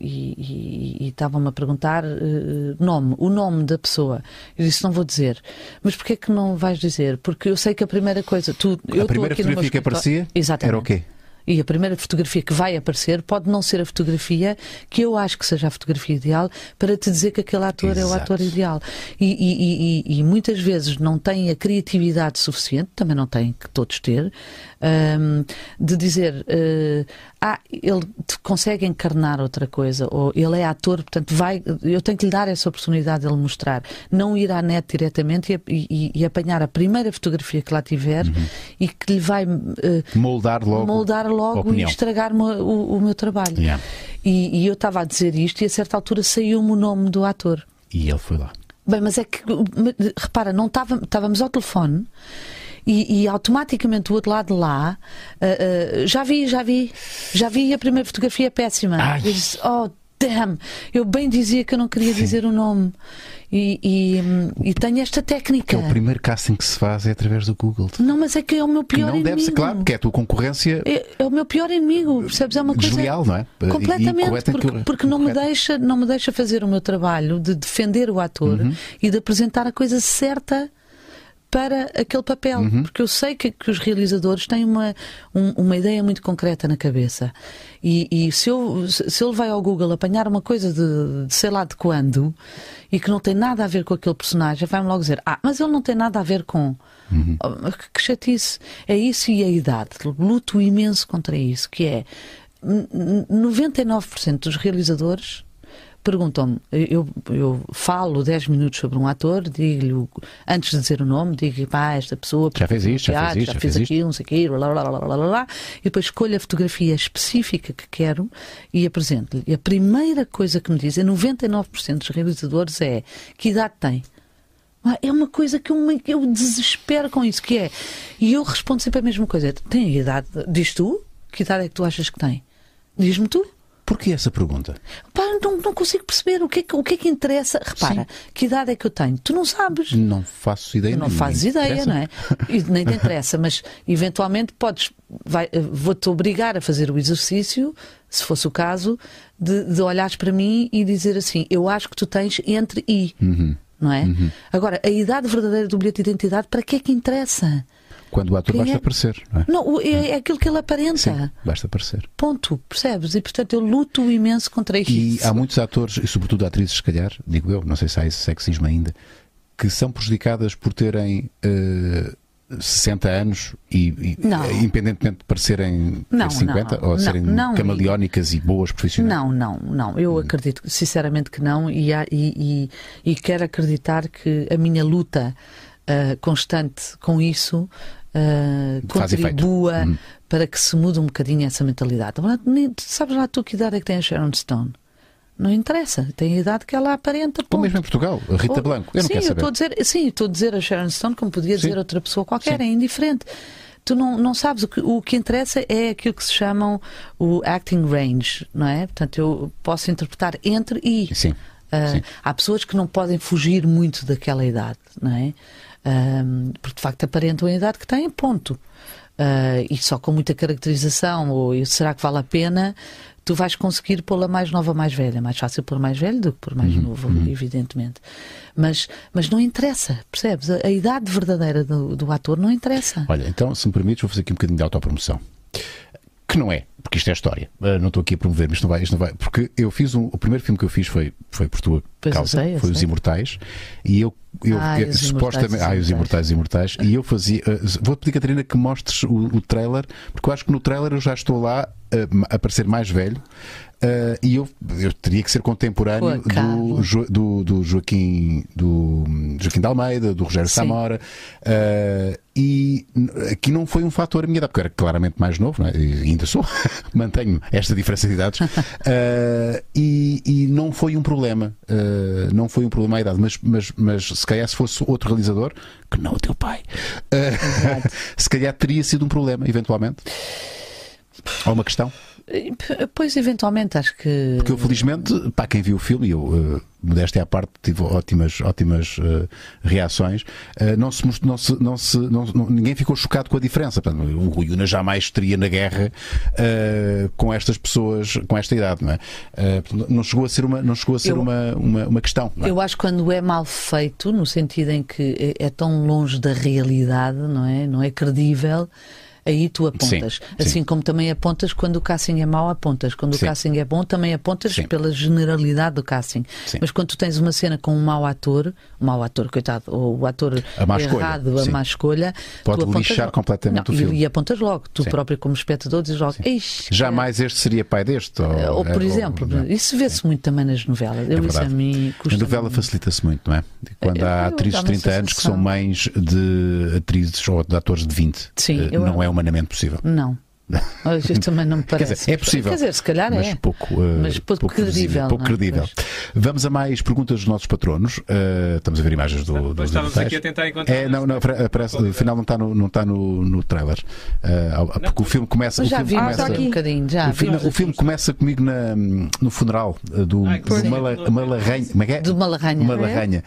E estavam-me a perguntar uh, nome, o nome da pessoa. Eu disse, não vou dizer. Mas porquê que não vais dizer? Porque eu sei que a primeira coisa... Tu, a primeira fotografia que aparecia Exatamente. era o quê? E a primeira fotografia que vai aparecer pode não ser a fotografia que eu acho que seja a fotografia ideal para te dizer que aquele ator Exato. é o ator ideal. E, e, e, e, muitas vezes não tem a criatividade suficiente, também não tem que todos ter, um, de dizer uh, ah, ele consegue encarnar outra coisa, ou ele é ator, portanto vai, eu tenho que lhe dar essa oportunidade de ele mostrar, não ir à net diretamente e, e, e apanhar a primeira fotografia que lá tiver uhum. e que lhe vai uh, moldar logo, moldar logo e estragar o, o, o, meu trabalho. Yeah. E, e eu estava a dizer isto e a certa altura saiu-me o nome do ator. E ele foi lá. Bem, mas é que, repara, não estávamos ao telefone e, e automaticamente o outro lado de lá uh, uh, já vi, já vi, já vi a primeira fotografia péssima. Eu disse, oh damn, eu bem dizia que eu não queria Sim. dizer o nome. E, e, e tenho esta técnica. Que é o primeiro casting que se faz é através do Google. Não, mas é que é o meu pior não inimigo. deve ser, claro, porque é a tua concorrência. É, é o meu pior inimigo, percebes? É uma coisa. Desleal, não é? Completamente, porque, porque não, me deixa, não me deixa fazer o meu trabalho de defender o ator uhum. e de apresentar a coisa certa para aquele papel, uhum. porque eu sei que, que os realizadores têm uma, um, uma ideia muito concreta na cabeça. E, e, se, eu, se ele vai ao Google apanhar uma coisa de, de sei lá de quando e que não tem nada a ver com aquele personagem, vai-me logo dizer: Ah, mas ele não tem nada a ver com. Uhum. Oh, que chatice. É isso e a idade. Luto imenso contra isso, que é 99% dos realizadores perguntam-me, eu, eu falo 10 minutos sobre um ator, digo-lhe, antes de dizer o nome, digo pá, esta pessoa já fez isto, já fez isto, já fez aquilo, não sei o blá, blá, blá, blá, blá, blá, e depois escolho a fotografia específica que quero e apresento-lhe. E a primeira coisa que me dizem, 99% dos realizadores, é que idade tem? É uma coisa que eu, eu desespero com isso, que é. E eu respondo sempre a mesma coisa. Tem a idade? Diz tu? Que idade é que tu achas que tem? Diz-me tu. Porquê essa pergunta? Pá, não, não consigo perceber o que, é que, o que é que interessa. Repara, Sim. que idade é que eu tenho? Tu não sabes. Não faço ideia. Não fazes ideia, não é? E nem te (laughs) interessa, mas eventualmente podes, vou-te obrigar a fazer o exercício, se fosse o caso, de, de olhares para mim e dizer assim: eu acho que tu tens entre e. Uhum. Não é? Uhum. Agora, a idade verdadeira do bilhete de identidade, para que é que interessa? Quando o ator Quem basta é? aparecer. Não, é? não é, é, aquilo que ele aparenta. Sim, basta aparecer. Ponto, percebes? E portanto eu luto imenso contra isso. E há muitos atores, e sobretudo atrizes, se calhar, digo eu, não sei se há esse sexismo ainda, que são prejudicadas por terem. Uh, 60 anos e, e independentemente de parecerem não, 50 não, ou serem não, camaleónicas e boas profissionais? Não, não, não. Eu hum. acredito sinceramente que não e, há, e, e, e, quero acreditar que a minha luta uh, constante com isso uh, contribua hum. para que se mude um bocadinho essa mentalidade. Sabes lá tu que idade é que tem a Sharon Stone? Não interessa, tem a idade que ela aparenta. Ponto. Ou mesmo em Portugal, a Rita Ou, Blanco. Eu não sim, quero saber. Eu dizer, sim, estou a dizer a Sharon Stone como podia dizer sim. outra pessoa qualquer, sim. é indiferente. Tu não, não sabes, o que, o que interessa é aquilo que se chamam o acting range, não é? Portanto, eu posso interpretar entre e. Sim. Uh, há pessoas que não podem fugir muito daquela idade, não é? Um, porque de facto aparentam a idade que têm, ponto. Uh, e só com muita caracterização, ou será que vale a pena, tu vais conseguir pô-la mais nova, mais velha. Mais fácil pôr mais velho do que pôr mais uhum, novo, uhum. evidentemente. Mas, mas não interessa, percebes? A, a idade verdadeira do, do, ator não interessa. Olha, então, se me permites, vou fazer aqui um bocadinho de autopromoção. Que não é, porque isto é história. Uh, não estou aqui a promover, mas isto não vai, isto não vai. Porque eu fiz um. O primeiro filme que eu fiz foi, foi por tua pois causa, sei, foi sei. Os Imortais, e eu eu, ah, eu, supostamente. Ah, os Imortais Imortais. E eu fazia. Uh, vou pedir, Catarina, que mostres o, o trailer, porque eu acho que no trailer eu já estou lá uh, a parecer mais velho. Uh, e eu, eu teria que ser contemporâneo do, do, do, Joaquim do Joaquim de Almeida, do Rogério Sim. Samora. Uh, e aqui não foi um fator a minha idade, porque eu era claramente mais novo, é? ainda sou, (laughs) mantenho esta diferença de idades, uh, (laughs) e, e, não foi um problema. não foi um problema a idade, mas, mas, mas se calhar se fosse outro realizador, que não o teu pai, (laughs) se calhar teria sido um problema, eventualmente. Há uma questão? Pois, eventualmente, acho que. Porque eu, felizmente, para quem viu o filme, eu, uh, modéstia à parte, tive ótimas, ótimas uh, reações, uh, não, se, não, se, não, se, não, ninguém ficou chocado com a diferença. Portanto, o Rui Una jamais estaria na guerra uh, com estas pessoas, com esta idade, não é? não chegou a ser uma, não chegou a ser eu, uma, uma, uma questão. É? Eu acho que quando é mal feito, no sentido em que é, é tão longe da realidade, não é? Não é credível aí tu apontas. Sim, assim sim. como também apontas quando o casting é mau, apontas. Quando sim. o casting é bom, também apontas pela generalidade do casting. Mas quando tu tens uma cena com um mau ator, um mau ator, coitado, ou o ator a errado, escolha. a má escolha, pode lixar logo. completamente Não, o filme. E, apontas logo. Tu próprio, como espectador, dizes logo. Jamais este seria pai deste. Ou, ou por é, exemplo, ou, isso vê-se muito também nas novelas. Eu, é isso a mim custa. A novela facilita-se muito, não é? Quando há atrizes de 30 anos que são mães de atrizes ou de atores de 20, Sim, eh, não é humanamente possível. Não. (laughs) Hoje também não me parece. Dizer, é possível. Quer dizer, se calhar mas é. Pouco, uh, mas pouco, pouco credível. Pouco é? credível. Vamos a mais perguntas dos nossos patronos. Uh, estamos a ver imagens do. do estávamos aqui a tentar encontrar. É, não, não, aparece, afinal não está no, não está no, no trailer. Uh, porque não. o filme começa. Mas já vi começa, um bocadinho. Já, o filme, o filme começa comigo na, no funeral do, Ai, do Mala, Malarranha. Como é que é? Do Malarranha. Malarranha.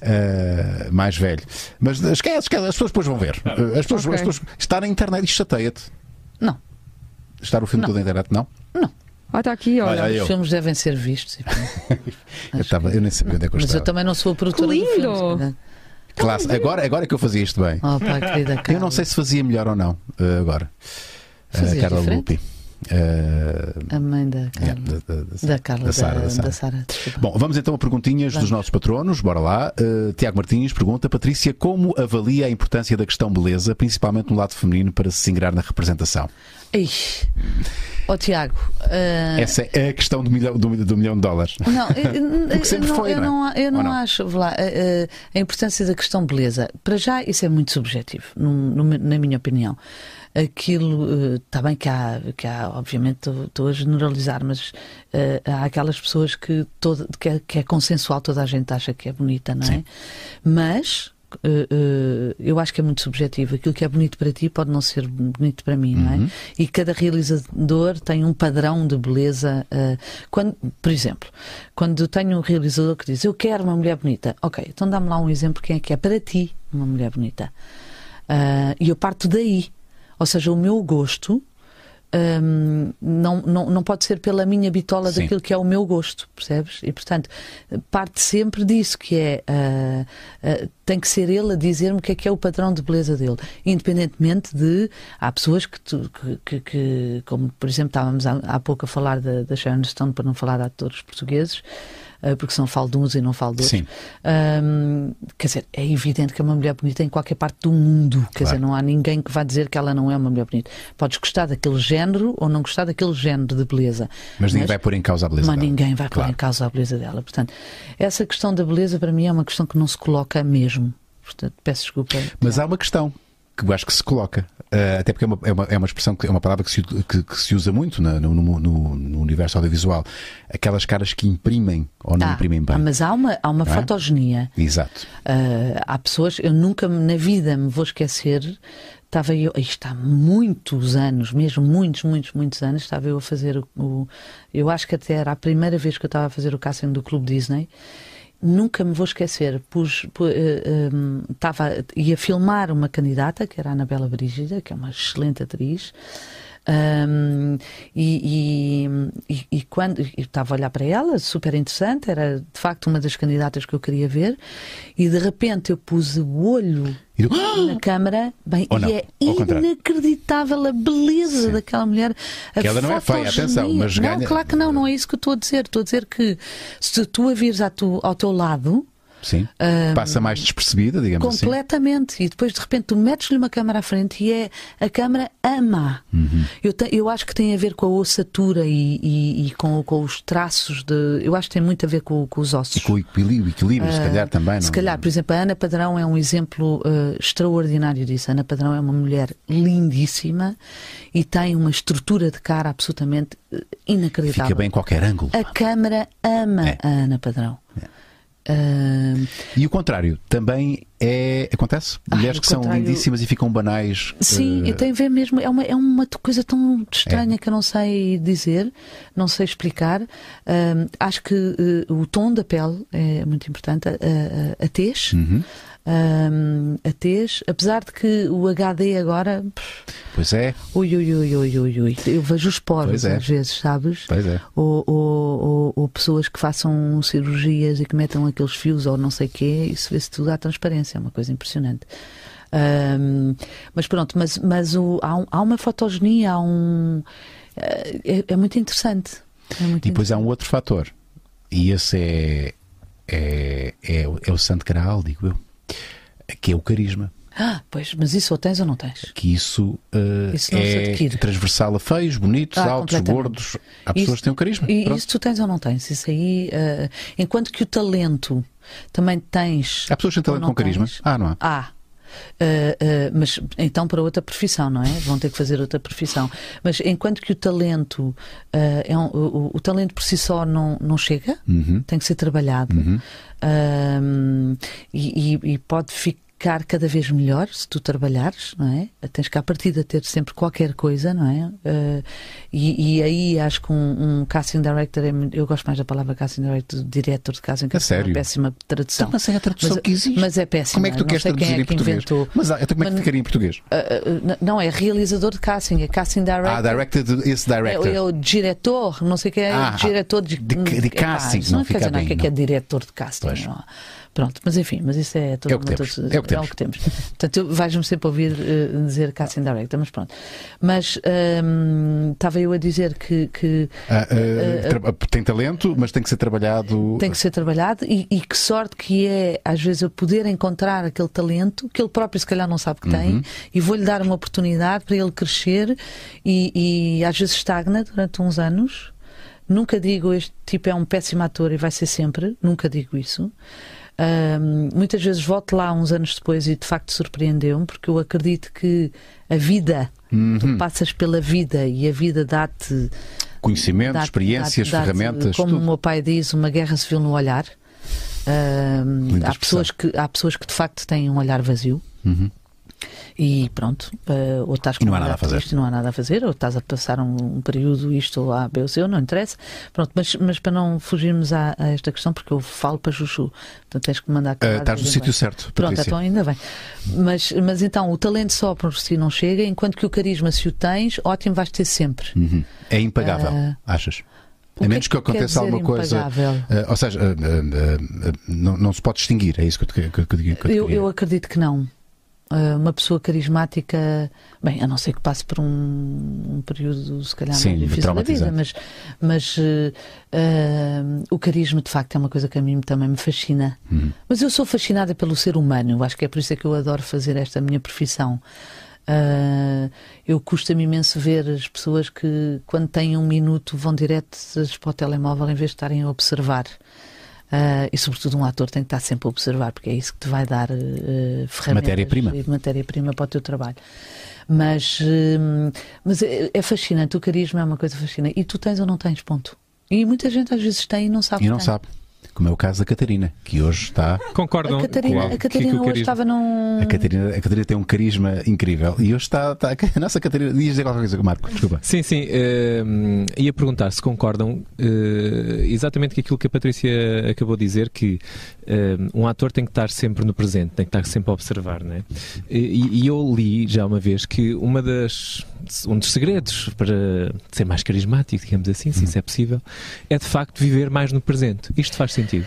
Uh, mais velho. Mas esquece, esquece, as pessoas depois vão ver. As pessoas, okay. as pessoas, está na internet e chateia-te. Não. Estar o filme não. todo na internet, não? Não. Ah, está aqui, olha. olha os filmes devem ser vistos. (laughs) eu, tava, eu nem sabia onde é que eu Mas eu também não sou a produtora que lindo. do filme. Classe. Agora, agora é que eu fazia isto bem. Oh, pá, querida Eu não sei se fazia melhor ou não, uh, agora. Uh, Carla Lupi. Uh, a mãe da Carla. Yeah, da, da, da, Carla, da Sara. Da, Sara. Bom, vamos então a perguntinhas vamos. dos nossos patronos. Bora lá. Uh, Tiago Martins pergunta: Patrícia, como avalia a importância da questão beleza, principalmente no lado feminino, para se ingrar na representação? Ixi. Oh, Tiago. Uh... Essa é a questão do milhão, do, do milhão de dólares. Não, eu, (laughs) não, foi, eu não, é? eu não, não, acho lá, a, a, importância da questão beleza. Para já, isso é muito subjetivo, na minha opinião. Aquilo, está uh, bem que há, que há obviamente, estou a generalizar, mas uh, há aquelas pessoas que, todo, que, é, que é consensual, toda a gente acha que é bonita, não é? Sim. Mas eu acho que é muito subjetivo. Aquilo que é bonito para ti pode não ser bonito para mim, uhum. não é? Uhum. E cada realizador tem um padrão de beleza. Uh, quando, por exemplo, quando tenho um realizador que diz eu quero uma mulher bonita, ok, então dá-me lá um exemplo quem é que é para ti uma mulher bonita. E eu parto daí. Ou seja, o meu gosto um, não, não, não pode ser pela minha bitola Sim. daquilo que é o meu gosto, percebes? E portanto, parte sempre disso, que é uh, uh, tem que ser ele a dizer-me o que é que é o padrão de beleza dele, independentemente de há pessoas que, tu, que, que, que, como por exemplo estávamos há, há pouco a falar da, da Sharon Stone, para não falar de atores portugueses, porque são falo de uns e não falo de outros. Um, quer dizer, é evidente que é uma mulher bonita em qualquer parte do mundo. Quer claro. dizer, não há ninguém que vá dizer que ela não é uma mulher bonita. Podes gostar daquele género ou não gostar daquele género de beleza. Mas ninguém mas, vai pôr em causa a beleza mas dela. ninguém vai claro. pôr em causa a beleza dela. Portanto, essa questão da beleza para mim é uma questão que não se coloca mesmo. Portanto, peço desculpa. Mas há uma questão que eu acho que se coloca. Uh, até porque é uma, é uma, é uma expressão, é uma palavra que se, que, que se usa muito no, no, no, no, universo audiovisual. Aquelas caras que imprimem ou não ah, imprimem bem. Mas há uma, há uma é? fotogenia. Exato. Uh, há pessoas, eu nunca na vida me vou esquecer. Estava eu, isto há muitos anos, mesmo muitos, muitos, muitos anos, estava eu a fazer o, o eu acho que até era a primeira vez que eu estava a fazer o casting do Clube Disney nunca me vou esquecer, pus, pus, um, tava, ia filmar uma candidata, que era a Anabela Brígida, que é uma excelente atriz, um, e, e, e, quando estava a olhar para ela, super interessante, era de facto uma das candidatas que eu queria ver, e de repente eu pus o olho na (gasps) câmara, bem, e é inacreditável a beleza Sim. daquela mulher. A que ela não é feia, atenção, mas não, ganha. Claro que não, não é isso que eu estou a dizer. Estou a dizer que se tu a vires ao teu lado, Sim. Um, Passa mais despercebida, digamos completamente. assim. Completamente. E depois, de repente, tu metes-lhe uma câmara à frente e é a câmara ama. Uhum. Eu, te, eu acho que tem a ver com a ossatura e, e, e com, com, os traços de. Eu acho que tem muito a ver com, com os ossos. E com o equilíbrio, equilíbrio uh, se calhar também. Não? Se calhar, por exemplo, a Ana Padrão é um exemplo uh, extraordinário disso. A Ana Padrão é uma mulher lindíssima e tem uma estrutura de cara absolutamente uh, inacreditável. Fica bem em qualquer ângulo. A câmara ama é. a Ana Padrão. É. Uh... E o contrário, também é. Acontece? Mulheres que são lindíssimas e ficam banais. Sim, uh... tem a ver mesmo. É uma, é uma coisa tão estranha é. que eu não sei dizer, não sei explicar. Uh, acho que uh, o tom da pele é muito importante, a, a, a tez. Uhum um, a tez, apesar de que o HD agora. Pois é. Ui, ui, ui, ui, ui, ui. Eu vejo os poros é. às vezes, sabes? Pois é. Ou, ou, ou, ou, pessoas que façam cirurgias e que metam aqueles fios ou não sei o quê, isso vê-se tudo à transparência, é uma coisa impressionante. Um, mas pronto, mas, mas o, há, um, há uma fotogenia, há um. É, é muito interessante. É muito e depois há um outro fator, e esse é, é, é, é o santo graal, digo eu que é o carisma. Ah, pois, mas isso ou tens ou não tens? Que isso, uh, isso é transversal a feios, bonitos, ah, altos, gordos. Há pessoas isso, que têm o carisma. E Pronto. isso tu tens ou não tens? Isso aí, uh, enquanto que o talento também tens. Há pessoas que têm talento com carisma? Ah, não há. Há. Uh, uh, mas então para outra profissão, não é? Vão ter que fazer outra profissão. Mas enquanto que o talento uh, é um, o, o, talento por si só não, não chega, uhum. tem que ser trabalhado uhum. e, e, e, pode ficar ficar cada vez melhor se tu trabalhares, não é? Tens que à partida ter sempre qualquer coisa, não é? Uh, e, e, aí acho que um, um, casting director, é, eu gosto mais da palavra casting director, diretor de casting, que é sério? uma péssima tradução. Então, mas é a tradução mas, que existe. Mas é péssima. Como é que tu queres traduzir é em português? Inventou. Mas então, como é que ficaria em português? Uh, uh, não, é realizador de casting, é casting director. Ah, director, esse director. É, é, o diretor, não sei o que é, ah, diretor de, de, de, de casting. não, não fica dizer bem, não, que é diretor de casting. Pois. Não. Pronto, mas enfim, mas isso é tudo é o que temos. é o que. É o que temos. Portanto, vais-me sempre ouvir uh, dizer casting director, mas pronto. Mas um, estava eu a dizer que. que ah, uh, uh, tem talento, mas tem que ser trabalhado. Tem que ser trabalhado e, e, que sorte que é, às vezes, eu poder encontrar aquele talento que ele próprio, se calhar, não sabe que uhum. tem e vou-lhe dar uma oportunidade para ele crescer e, e às vezes estagna durante uns anos. Nunca digo este tipo é um péssimo ator e vai ser sempre, nunca digo isso. Um, muitas vezes volto lá uns anos depois e de facto surpreendeu-me, porque eu acredito que a vida, uhum. tu passas pela vida e a vida dá-te. Conhecimento, dá experiências, dá ferramentas. Como tudo. o meu pai diz, uma guerra civil no olhar. há, pessoas que, há pessoas que de facto têm um olhar vazio. Uhum. E pronto, uh, ou estás com não há nada a fazer. Isto, não há nada a fazer, ou estás a passar um, um período isto ou A, B ou C, não interessa. Pronto, mas, mas para não fugirmos a, a, esta questão, porque eu falo para Chuchu, então tens que mandar uh, Estás no sítio certo. Pronto, então ainda bem. Mas, mas então, o talento só por si não chega, enquanto que o carisma, se o tens, ótimo, vais ter sempre. Uhum. É impagável, uh, achas? A menos que, que aconteça alguma coisa. Uh, ou seja, não, não, se pode distinguir, é isso que eu, que, que, que eu, eu, eu acredito que não. Ah, uma pessoa carismática, bem, a não ser que passe por um, um período, se calhar, Sim, difícil da vida, mas, mas uh, uh, o carisma, de facto, é uma coisa que a mim também me fascina. Uhum. Mas eu sou fascinada pelo ser humano, eu acho que é por isso é que eu adoro fazer esta minha profissão. Uh, eu custa-me imenso ver as pessoas que, quando têm um minuto, vão direto para o telemóvel em vez de estarem a observar. Uh, e, sobretudo, um ator tem que estar sempre a observar, porque é isso que te vai dar uh, ferramentas matéria-prima. e matéria-prima para o teu trabalho. Mas, uh, mas é, é, fascinante, o carisma é uma coisa fascinante. E tu tens ou não tens, ponto. E muita gente às vezes tem e não sabe. E não tem. sabe como é o caso da Catarina, que hoje está. Concordam? A Catarina, a Catarina que, que hoje estava num. A Catarina, a Catarina tem um carisma incrível e hoje está. está (laughs) a nossa Catarina. Diz dizer qualquer coisa, Marco, desculpa. Sim, sim. Uh, ia perguntar se concordam uh, exatamente com aquilo que a Patrícia acabou de dizer, que uh, um ator tem que estar sempre no presente, tem que estar sempre a observar, não é? E, e eu li já uma vez que uma das, um dos segredos para ser mais carismático, digamos assim, se isso é possível, é de facto viver mais no presente. Isto faz sentido sentido?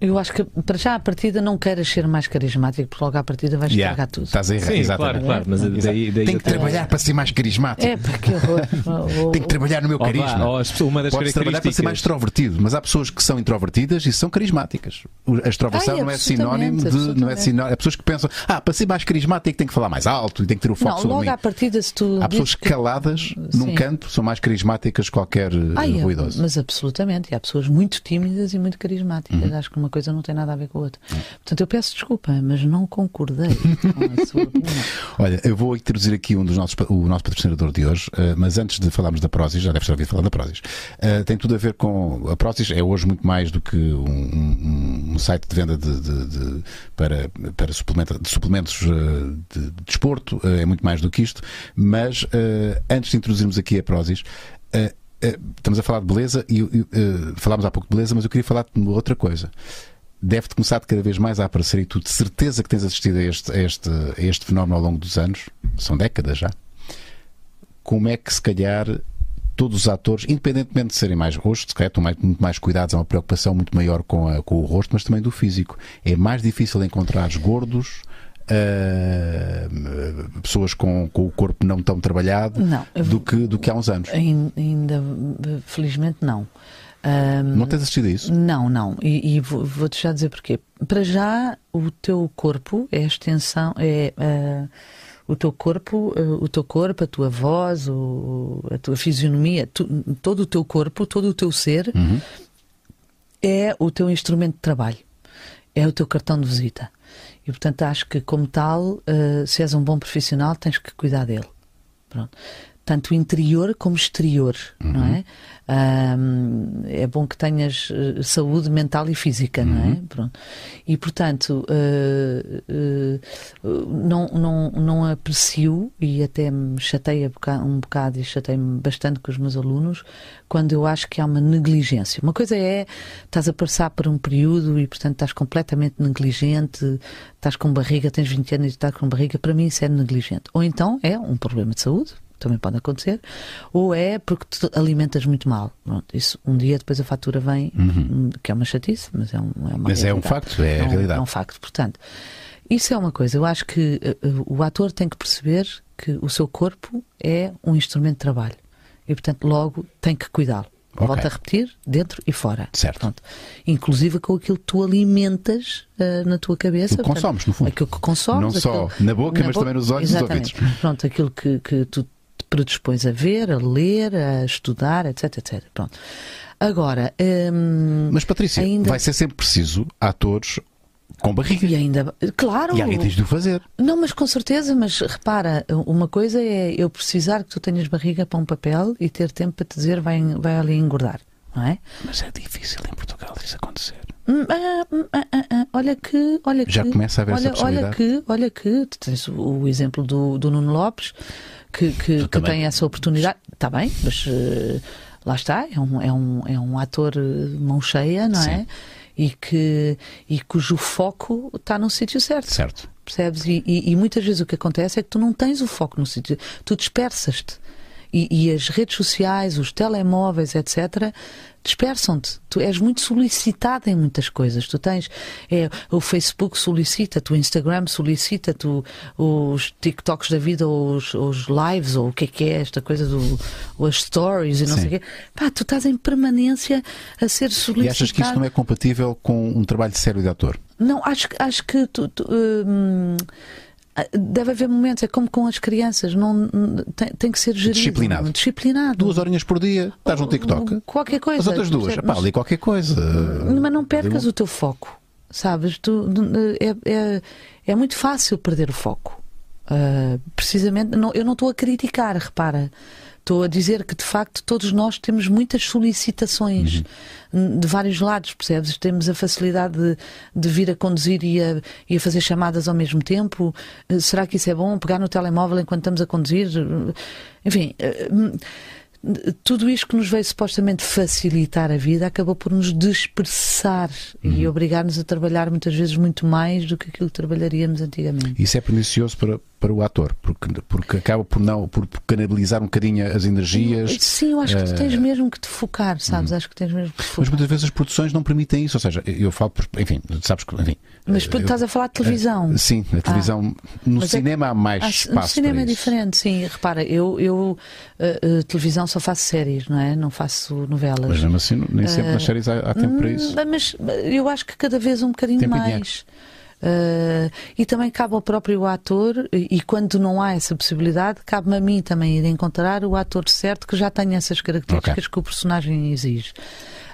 Eu acho que para já a partida não queiras ser mais carismático, porque logo à partida vais yeah, estragar tudo. Estás a errar, Sim, exatamente. claro, claro, mas daí, daí Tem que trabalhar para ser mais carismático. É, porque horror. (laughs) Tem que trabalhar no meu carisma. Oh, oh, uma das Podes trabalhar para ser mais extrovertido, mas há pessoas que são introvertidas e são carismáticas. A extroversão Ai, não é sinónimo de. Não é sinónimo, há pessoas que pensam, ah, para ser mais carismático tem que falar mais alto e tem que ter o foco não, sobre logo mim. à partida, se tu. Há pessoas que... caladas Sim. num canto são mais carismáticas que qualquer Ai, ruidoso. Mas absolutamente. E há pessoas muito tímidas e muito carismáticas. Uhum. Acho que uma coisa não tem nada a ver com a outra. Portanto, eu peço desculpa, mas não concordei com a sua (laughs) opinião. Olha, eu vou introduzir aqui um dos nossos, o nosso patrocinador de hoje, uh, mas antes de falarmos da Prozis, já deve ter ouvido falar da Prozis, uh, tem tudo a ver com. A Prozis é hoje muito mais do que um, um, site de venda de, de, de para, para suplemento, de suplementos de, de desporto, é muito mais do que isto. Mas antes de introduzirmos aqui a Prozis, estamos a falar de beleza e falámos há pouco de beleza, mas eu queria falar de outra coisa deve-te começar cada vez mais a aparecer e tu de certeza que tens assistido a este, a este, a este fenómeno ao longo dos anos, são décadas já. Como é que se calhar todos os atores, independentemente de serem mais rostos, se calhar estão muito mais cuidados, há uma preocupação muito maior com, a, com o rosto, mas também do físico. É mais difícil encontrar gordos, Uh, pessoas com, com, o corpo não tão trabalhado não, do, que, do que há uns anos. Ainda, felizmente, não. Um, não tens assistido a isso? Não, não. E, e vou-te já dizer porquê. Para já, o teu corpo é a extensão, é uh, o teu corpo, uh, o teu corpo, a tua voz, o, a tua fisionomia, tu, todo o teu corpo, todo o teu ser uhum. é o teu instrumento de trabalho, é o teu cartão de visita. E portanto acho que, como tal, uh, se és um bom profissional, tens que cuidar dele. Pronto tanto interior como exterior, uhum. não é? Um, é bom que tenhas uh, saúde mental e física, uhum. não é? Uhum. Pronto. E, portanto, uh, uh, não, não, não aprecio e até me chateia um bocado e chatei-me bastante com os meus alunos quando eu acho que há uma negligência. Uma coisa é, estás a passar por um período e, portanto, estás completamente negligente, estás com barriga, tens 20 anos e estás com barriga, para mim isso é negligente. Ou então é um problema de saúde, também pode acontecer, ou é porque te alimentas muito mal. Pronto, isso um dia depois a fatura vem, uhum. que é uma chatice, mas é, um, é uma Mas realidade. é um facto, é, é a realidade. É um facto, portanto. Isso é uma coisa. Eu acho que uh, o ator tem que perceber que o seu corpo é um instrumento de trabalho e, portanto, logo tem que cuidá-lo. Okay. Volto a repetir, dentro e fora. Certo. Pronto. Inclusive com aquilo que tu alimentas uh, na tua cabeça. Que consomes, no fundo. Aquilo que consomes. Não aquilo, só na boca, na mas boca, também nos olhos e nos ouvidos. Pronto, aquilo que, que tu predispões a ver, a ler, a estudar, etc, etc. Pronto. Agora. Hum, Mas Patrícia, ainda... vai ser sempre preciso atores com barriga. E ainda. Claro. E alguém tens de o fazer. Não, mas com certeza, mas repara, uma coisa é eu precisar que tu tenhas barriga para um papel e ter tempo para te dizer vai, vai ali engordar, não é? Mas é difícil em Portugal isso acontecer. Hum, ah, hum, ah, ah, ah, olha que, olha Já que, começa a haver olha, essa olha que, olha que, tu tens o, o exemplo do, do Nuno Lopes, que, que, que tem essa oportunidade. Está bem, mas uh, lá está, é um, é um, é um ator mão cheia, não é? Sim. é? E, que, e cujo foco está no sítio certo. Certo. Percebes? E, e, e, muitas vezes o que acontece é que tu não tens o foco no sítio, tu dispersas-te. E, e, as redes sociais, os telemóveis, etc., dispersam-te. Tu és muito solicitada em muitas coisas. Tu tens. É, o Facebook solicita-te, o Instagram solicita-te, os TikToks da vida, os, os lives, ou o que é que é esta coisa do. as stories e não Sim. sei o quê. Pá, tu estás em permanência a ser solicitado. E achas que isso não é compatível com um trabalho sério de ator? Não, acho, acho que tu. tu hum, deve haver momentos, é como com as crianças, não, tem, tem que ser gerido. Disciplinado. Disciplinado. Duas horinhas por dia, estás no TikTok. Qualquer coisa. As outras duas, mas, pá, ali qualquer coisa. Mas não percas o teu foco, sabes? Tu, é, é, é muito fácil perder o foco. Uh, precisamente, não, eu não estou a criticar, repara. Estou a dizer que, de facto, todos nós temos muitas solicitações uhum. de vários lados, percebes? Temos a facilidade de, de vir a conduzir e a, e a, fazer chamadas ao mesmo tempo. Eh, será que isso é bom? Pegar no telemóvel enquanto estamos a conduzir? Enfim. Uh, tudo isto que nos veio supostamente facilitar a vida acabou por nos dispersar uhum. e obrigar-nos a trabalhar muitas vezes muito mais do que aquilo que trabalharíamos antigamente. Isso é pernicioso para, para o ator, porque, porque acaba por não por, por canalizar um bocadinho as energias. Sim, eu acho que tu tens uh... mesmo que te focar, sabes? Uhum. Acho que tens mesmo que te focar. Mas muitas vezes as produções não permitem isso, ou seja, eu falo, por, enfim, sabes que. Enfim, mas eu, estás a falar de televisão. Uh, sim, a televisão. Ah, no cinema é, há mais há, espaço. No cinema é diferente, sim. Repara, eu, eu uh, televisão só faço séries, não é? Não faço novelas. Mas mesmo assim, nem sempre nas séries há, há tempo para isso. Mas eu acho que cada vez um bocadinho tempo mais. Uh, e também cabe ao próprio ator, e, e quando não há essa possibilidade, cabe-me a mim também ir encontrar o ator certo que já tenha essas características okay. que o personagem exige.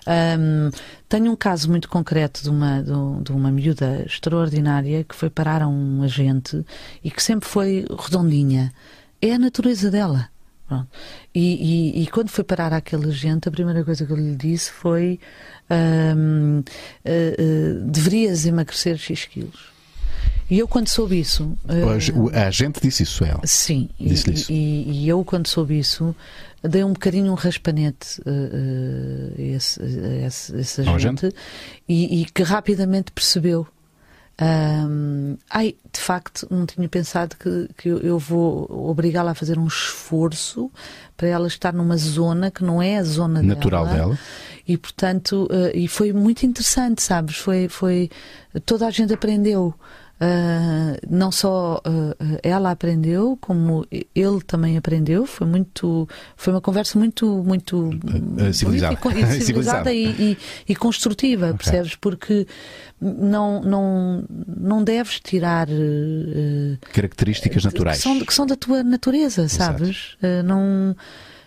Um, tenho um caso muito concreto de uma, de, de, uma miúda extraordinária que foi parar a um agente e que sempre foi redondinha. É a natureza dela. E, e, e, quando foi parar aquela gente, a primeira coisa que eu lhe disse foi: uh, uh, deverias emagrecer X quilos. E eu, quando soube isso. Uh, a gente disse isso, ela. Sim, disse e, e, e, eu, quando soube isso, dei um bocadinho um raspanete esse, esse, esse agente e, e, que rapidamente percebeu. Um, ai, de facto, não tinha pensado que, que eu vou obrigá-la a fazer um esforço para ela estar numa zona que não é a zona natural dela. dela. E portanto, uh, e foi muito interessante, sabes? Foi, foi toda a gente aprendeu. Uh, não só uh, ela aprendeu, como ele também aprendeu. Foi muito, foi uma conversa muito, muito civilizada, e, (laughs) civilizada e, e, e, construtiva, okay. percebes? Porque não, não, não deves tirar uh, características naturais que são, que são, da tua natureza, sabes? não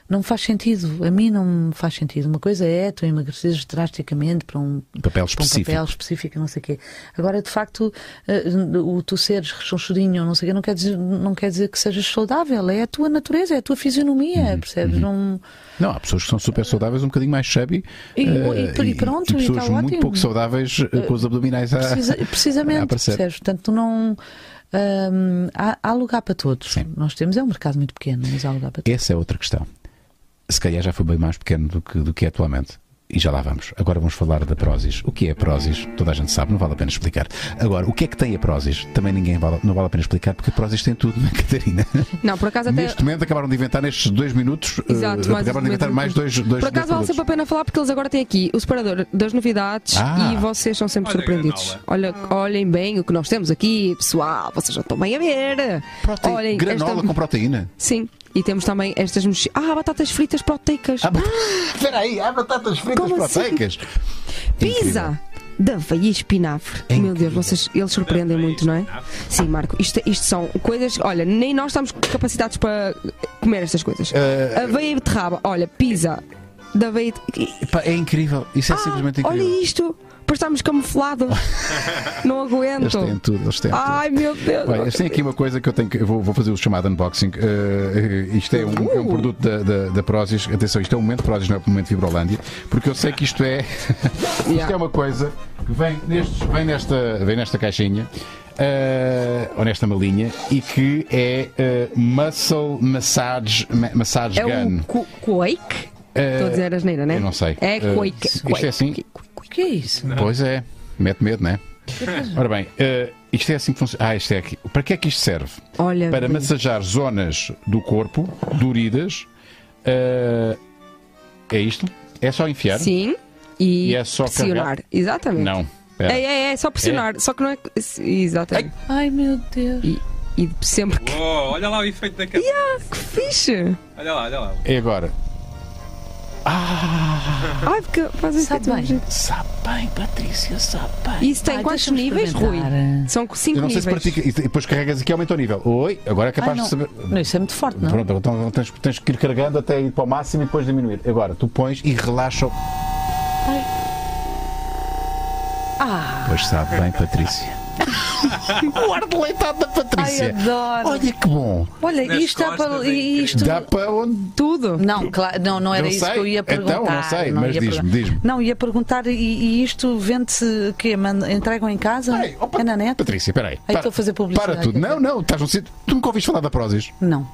não faz sentido. A mim não me faz sentido. Uma coisa é tu emagreceres drasticamente para um papel específico, um papel específico não sei o quê. Agora, de facto, uh, o tu seres rechonchudinho, não sei o quê, não quer, dizer, não quer dizer que sejas saudável. É a tua natureza, é a tua fisionomia, uhum, percebes? Uhum. Não... não, há pessoas que são super saudáveis, um bocadinho mais chubby. E, uh, e, e pronto, e, pessoas e muito ótimo. pouco saudáveis uh, com os abdominais a, Precisa, (laughs) Precisamente, a percebes? Portanto, não... Um, há, há, lugar para todos. Sim. Nós temos, é um mercado muito pequeno, mas há lugar para todos. Essa é outra questão se calhar já foi bem mais pequeno do que, do que é atualmente. E já lá vamos. Agora vamos falar da Prozis. O que é a Prozis? Toda a gente sabe, não vale a pena explicar. Agora, o que é que tem a Prozis? Também ninguém vale, não vale a pena explicar, porque a Prozis tem tudo, não é, (laughs) Catarina? Não, por acaso até... Neste momento acabaram de inventar, nestes dois minutos, Exato, uh, acabaram de inventar mais dois, dois Por acaso vale sempre a pena falar, porque eles agora têm aqui o separador das novidades ah. e vocês são sempre Olha surpreendidos. Olha, olhem bem o que nós temos aqui, pessoal, vocês já estão bem a ver. Prote... Olhem, granola esta... com proteína? Sim. E temos também estas mexidas. Ah, batatas fritas proteicas. Ah. Espera (laughs) aí, há batatas fritas Como proteicas. Assim? Pizza! Da aveia e espinafre. É Meu Deus, vocês, eles surpreendem muito, não é? Sim, Marco, isto, isto são coisas. Olha, nem nós estamos capacitados para comer estas coisas. Uh... Aveia e beterraba, olha, pizza. Da aveia. é incrível, isso é ah, simplesmente incrível. Olha isto! Depois estamos camuflados. (laughs) não aguento. Eles têm tudo, eles têm Ai, tudo. meu Deus. Bem, eles têm aqui uma coisa que eu tenho que. Eu vou, vou fazer o chamado unboxing. Uh, isto é um, uh. é um, produto da, da, da Prozis. Atenção, isto é um momento Prozis, não é um momento Vibrolândia, porque eu sei que isto é. (laughs) isto é uma coisa que vem, nestes, vem, nesta, vem nesta caixinha. Uh, ou nesta malinha e que é uh, Muscle Massage, massage é Gun. Um Quake? Estou a dizer asneira, não é? Eu não sei. É Quake. Isto é assim. O que é isso? Não. Pois é, mete medo, não é? (laughs) Ora bem, uh, isto é assim que funciona. Ah, isto é aqui. Para que é que isto serve? Olha, Para massajar zonas do corpo doridas. Uh, é isto? É só enfiar? Sim. E, e é só pressionar. Carregar? Exatamente. Não. É, é, é, só pressionar. É. Só que não é. Exatamente. Ai, Ai meu Deus. E, e sempre que. Uou, olha lá o efeito da cabeça. Yeah, que fixe! Olha lá, olha lá. E agora? Ah! Ai, porque faz isso sabe bem. Sabe bem, Patrícia, sabe bem. Isso tem Ai, quantos níveis, Rui? São cinco Eu não sei níveis. se pratica. E depois carregas aqui e aumenta o nível. Oi, agora é capaz Ai, de saber. Não, isso é muito forte, não? Pronto, então tens, tens que ir carregando até ir para o máximo e depois diminuir. Agora, tu pões e relaxa. Ai. Ah! Pois sabe bem, Patrícia. (laughs) o ar deleitado da Patrícia. Ai, adoro. Olha que bom. Olha, Nas isto dá para. é Isto... Dá para onde? Tudo. Não, claro, não, não era Não isso sei. que eu ia perguntar. Então, não sei, mas ia diz-me, diz-me. Não, ia perguntar, e, e isto vende-se quê? Manda- Entregam em casa? Ei, opa, é na net? Patrícia, peraí. Aí estou a fazer publicidade. Para tudo. Não, não, estás no sítio. Tu nunca ouviste falar da Prozis? Não.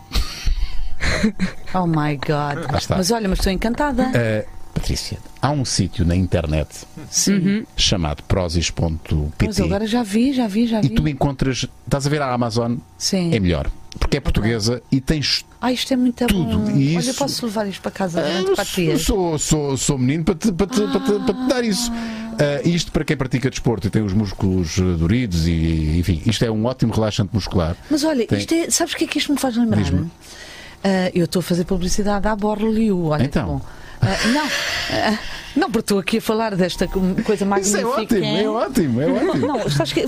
(laughs) oh my God. Mas olha, mas estou encantada. Uh, Patrícia, há um sítio na internet Sim. chamado prozis.pt Mas agora já vi, já vi, já e vi. tu encontras, estás a ver a Amazon, Sim. é melhor. Porque é portuguesa e tens Ah, isto é muito Tudo. bom. E Olha, isso- eu posso levar isto para casa Ah, dias. sou, sou, sou menino para te, para te, para te- para te dar isso. Ah, isto para quem pratica desporto e tem os músculos eh, doridos e enfim, isto é um ótimo relaxante muscular. Mas olha, Tem- isto é, sabes o que é que isto me faz lembrar? Ah, eu estou a fazer publicidade à Borliu, olha Então. que bom. Ah, não, ah, não, porque estou aqui a falar desta co- coisa Isso é magnífica. ótimo, é ótimo, é ótimo. Não,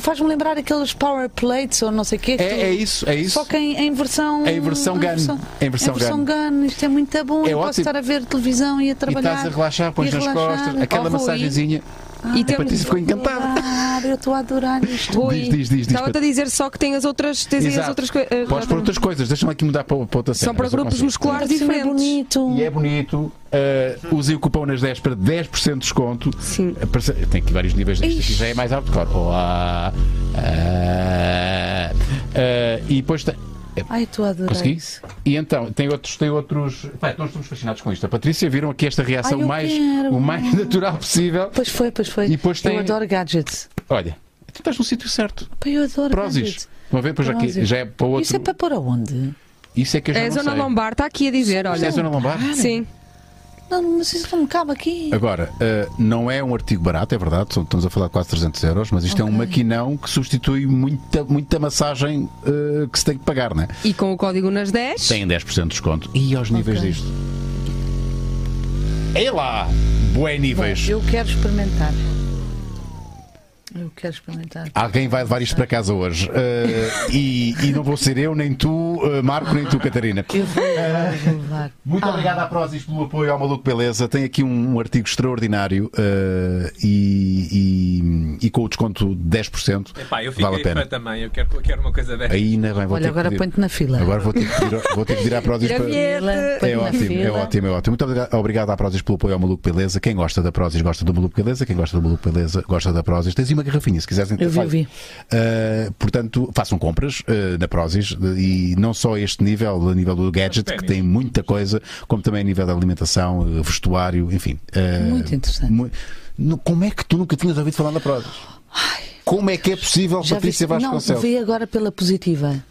faz-me lembrar aqueles power plates ou não sei o quê. É, é isso, é isso. Só que em, em versão. Em versão gun. Em versão gun. Isto é muito bom. É eu posso ótimo. estar a ver televisão e a E trabalhar. estás a relaxar, pões e nas relaxar. costas, aquela Oh, Rui, massagenzinha. E A temos. Patrícia ficou encantada. Ah, eu estou a adorar isto. Rui, Diz, diz, diz, diz, Estava-te a dizer só que tem as outras. Tens aí as Exato. outras coisas. Podes pôr outras coisas, deixa-me aqui mudar para, para outra cena. São para grupos musculares é diferentes. bonito. E é bonito. Uh, usem o cupom nas 10 para 10% de desconto. Sim. Aparece- Tem aqui vários níveis disto. Aqui já é mais hardcore. Olá. Ah, ah, e depois tem. Ai, estou a adorar Consegui? isso. E então, tem outros. Tem outros... Pá, nós estamos fascinados com isto. A Patrícia viram aqui esta reação Ai, eu mais, quero. o mais natural possível. Pois foi, pois foi. E depois tem- Eu adoro gadgets. Olha, tu estás no sítio certo. Pá, eu adoro Prozis. gadgets. Uma vez, depois aqui, já é para outro. Isso é para pôr aonde? Isso é que eu já É a zona sei. lombar, está aqui a dizer, Isso é olha. a zona lombar? Sim. Não, mas isso não me cabe aqui. Agora, uh, não é um artigo barato, é verdade, estamos a falar de quase 300 euros, mas isto é um maquinão que substitui muita, muita massagem uh, que se tem que pagar, né? E com o código nas 10. Tem 10% de desconto. E aos níveis Ok. disto? Ei lá! Bué níveis! Eu quero experimentar. Quero experimentar. Alguém vai levar isto para casa hoje. Uh, e, e não vou ser eu, nem tu, uh, Marco, nem tu, Catarina. Eu vou levar, eu vou levar. Muito Ah, obrigado à Prozis pelo apoio ao Maluco Beleza. Tem aqui um, um artigo extraordinário uh, e, e- e com o desconto de 10%. Epá, eu vale a fiquei pena. também. Eu quero, eu quero uma coisa dessa. Aí ainda bem, vou Olha, ter agora põe-te na fila. Agora vou ter que pedir, vou ter que pedir à Prozis para. É ótimo, é ótimo, é ótimo. Muito obrigado, à Prozis pelo apoio ao Maluco Beleza. Quem gosta da Prozis gosta do Maluco Beleza. Quem gosta do Maluco Beleza gosta da Prozis. Tens uma garrafinha, se quiseres. Eu vi, eu vi. Uh, portanto, façam compras uh, na Prozis e não só a este nível, a nível do gadget, que tem muita coisa, como também a nível da alimentação, uh, vestuário, enfim. Uh, Muito interessante. mu- Como é que tu nunca tinhas ouvido falar da Prozis? Como é que é possível, Já Patrícia viste? Não, Vasconcelos? vê agora pela positiva.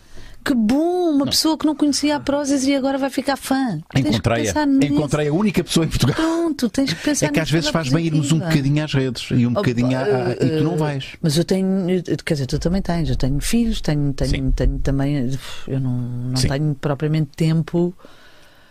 Que bom! Uma pessoa que não conhecia a Prozis e agora vai ficar fã. Pensar nisso. Encontrei a única pessoa em Portugal. Pronto, tens que pensar É que às vezes faz bem irmos um positiva. bocadinho às redes e um bocadinho a, a- e tu não vais. Mas eu tenho, quer dizer, tu também tens, eu tenho filhos, tenho, Sim. tenho, tenho também, eu não, não Sim. tenho propriamente tempo,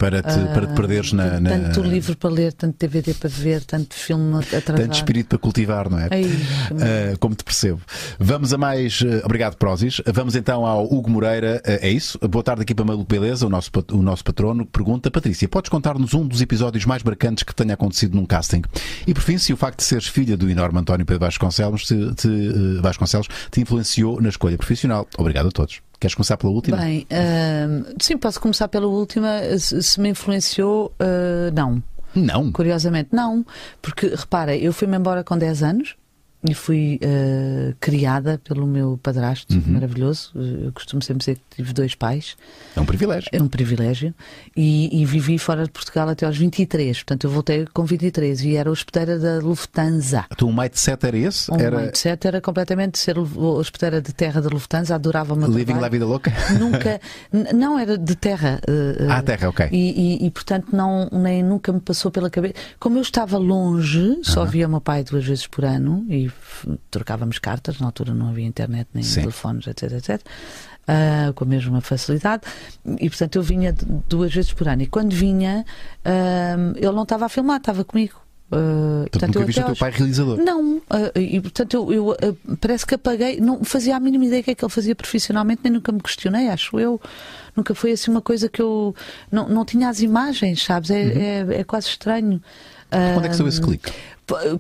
Para te, para te perderes na, na- tanto livro para ler, tanto DVD para ver, tanto filme atrasado. tanto espírito para cultivar, não é? Ai, que Ah, como te percebo. Vamos a mais. ah, obrigado, Prozis. Vamos então ao Hugo Moreira. Ah, é isso. Boa tarde aqui para Maluco Beleza, o nosso, o nosso patrono, pergunta: Patrícia, podes contar-nos um dos episódios mais marcantes que tenha acontecido num casting? E por fim, se o facto de seres filha do enorme António Pedro Vasconcelos te, te, Vasconcelos te influenciou na escolha profissional. Obrigado a todos. Queres começar pela última? Bem, hum, sim, posso começar pela última. Se, se me influenciou, ah, não. Não. Curiosamente, não. Porque, repara, eu fui-me embora com 10 anos e fui ah, criada pelo meu padrasto, Uhum. maravilhoso. Eu costumo sempre dizer que tive dois pais. É um privilégio. É um privilégio. E, e vivi fora de Portugal até aos 23. Portanto, eu voltei com 23 e era hospedeira da Lufthansa. O teu mindset era esse? O era mindset era completamente ser hospedeira de terra da Lufthansa, adorava o meu living trabalho. la vida louca? (laughs) Nunca, não era de terra. eh, Ah, terra, ok. E, e- e, portanto não, nem nunca me passou pela cabeça. Como eu estava longe, só via o meu pai duas vezes por ano e trocávamos cartas, na altura não havia internet nem Sim. telefones, etc, etc. ah, com a mesma facilidade e portanto eu vinha duas vezes por ano e quando vinha ah, ele não estava a filmar, estava comigo Ah, Portanto, nunca eu viste o teu pai realizador. não, ah, e portanto eu, eu, ah, parece que apaguei, não fazia a mínima ideia do que é que ele fazia profissionalmente, nem nunca me questionei, acho eu. Nunca foi assim uma coisa que eu não, não tinha as imagens, sabes? É, é, é quase estranho. Uhum. Quando é que saiu esse clique?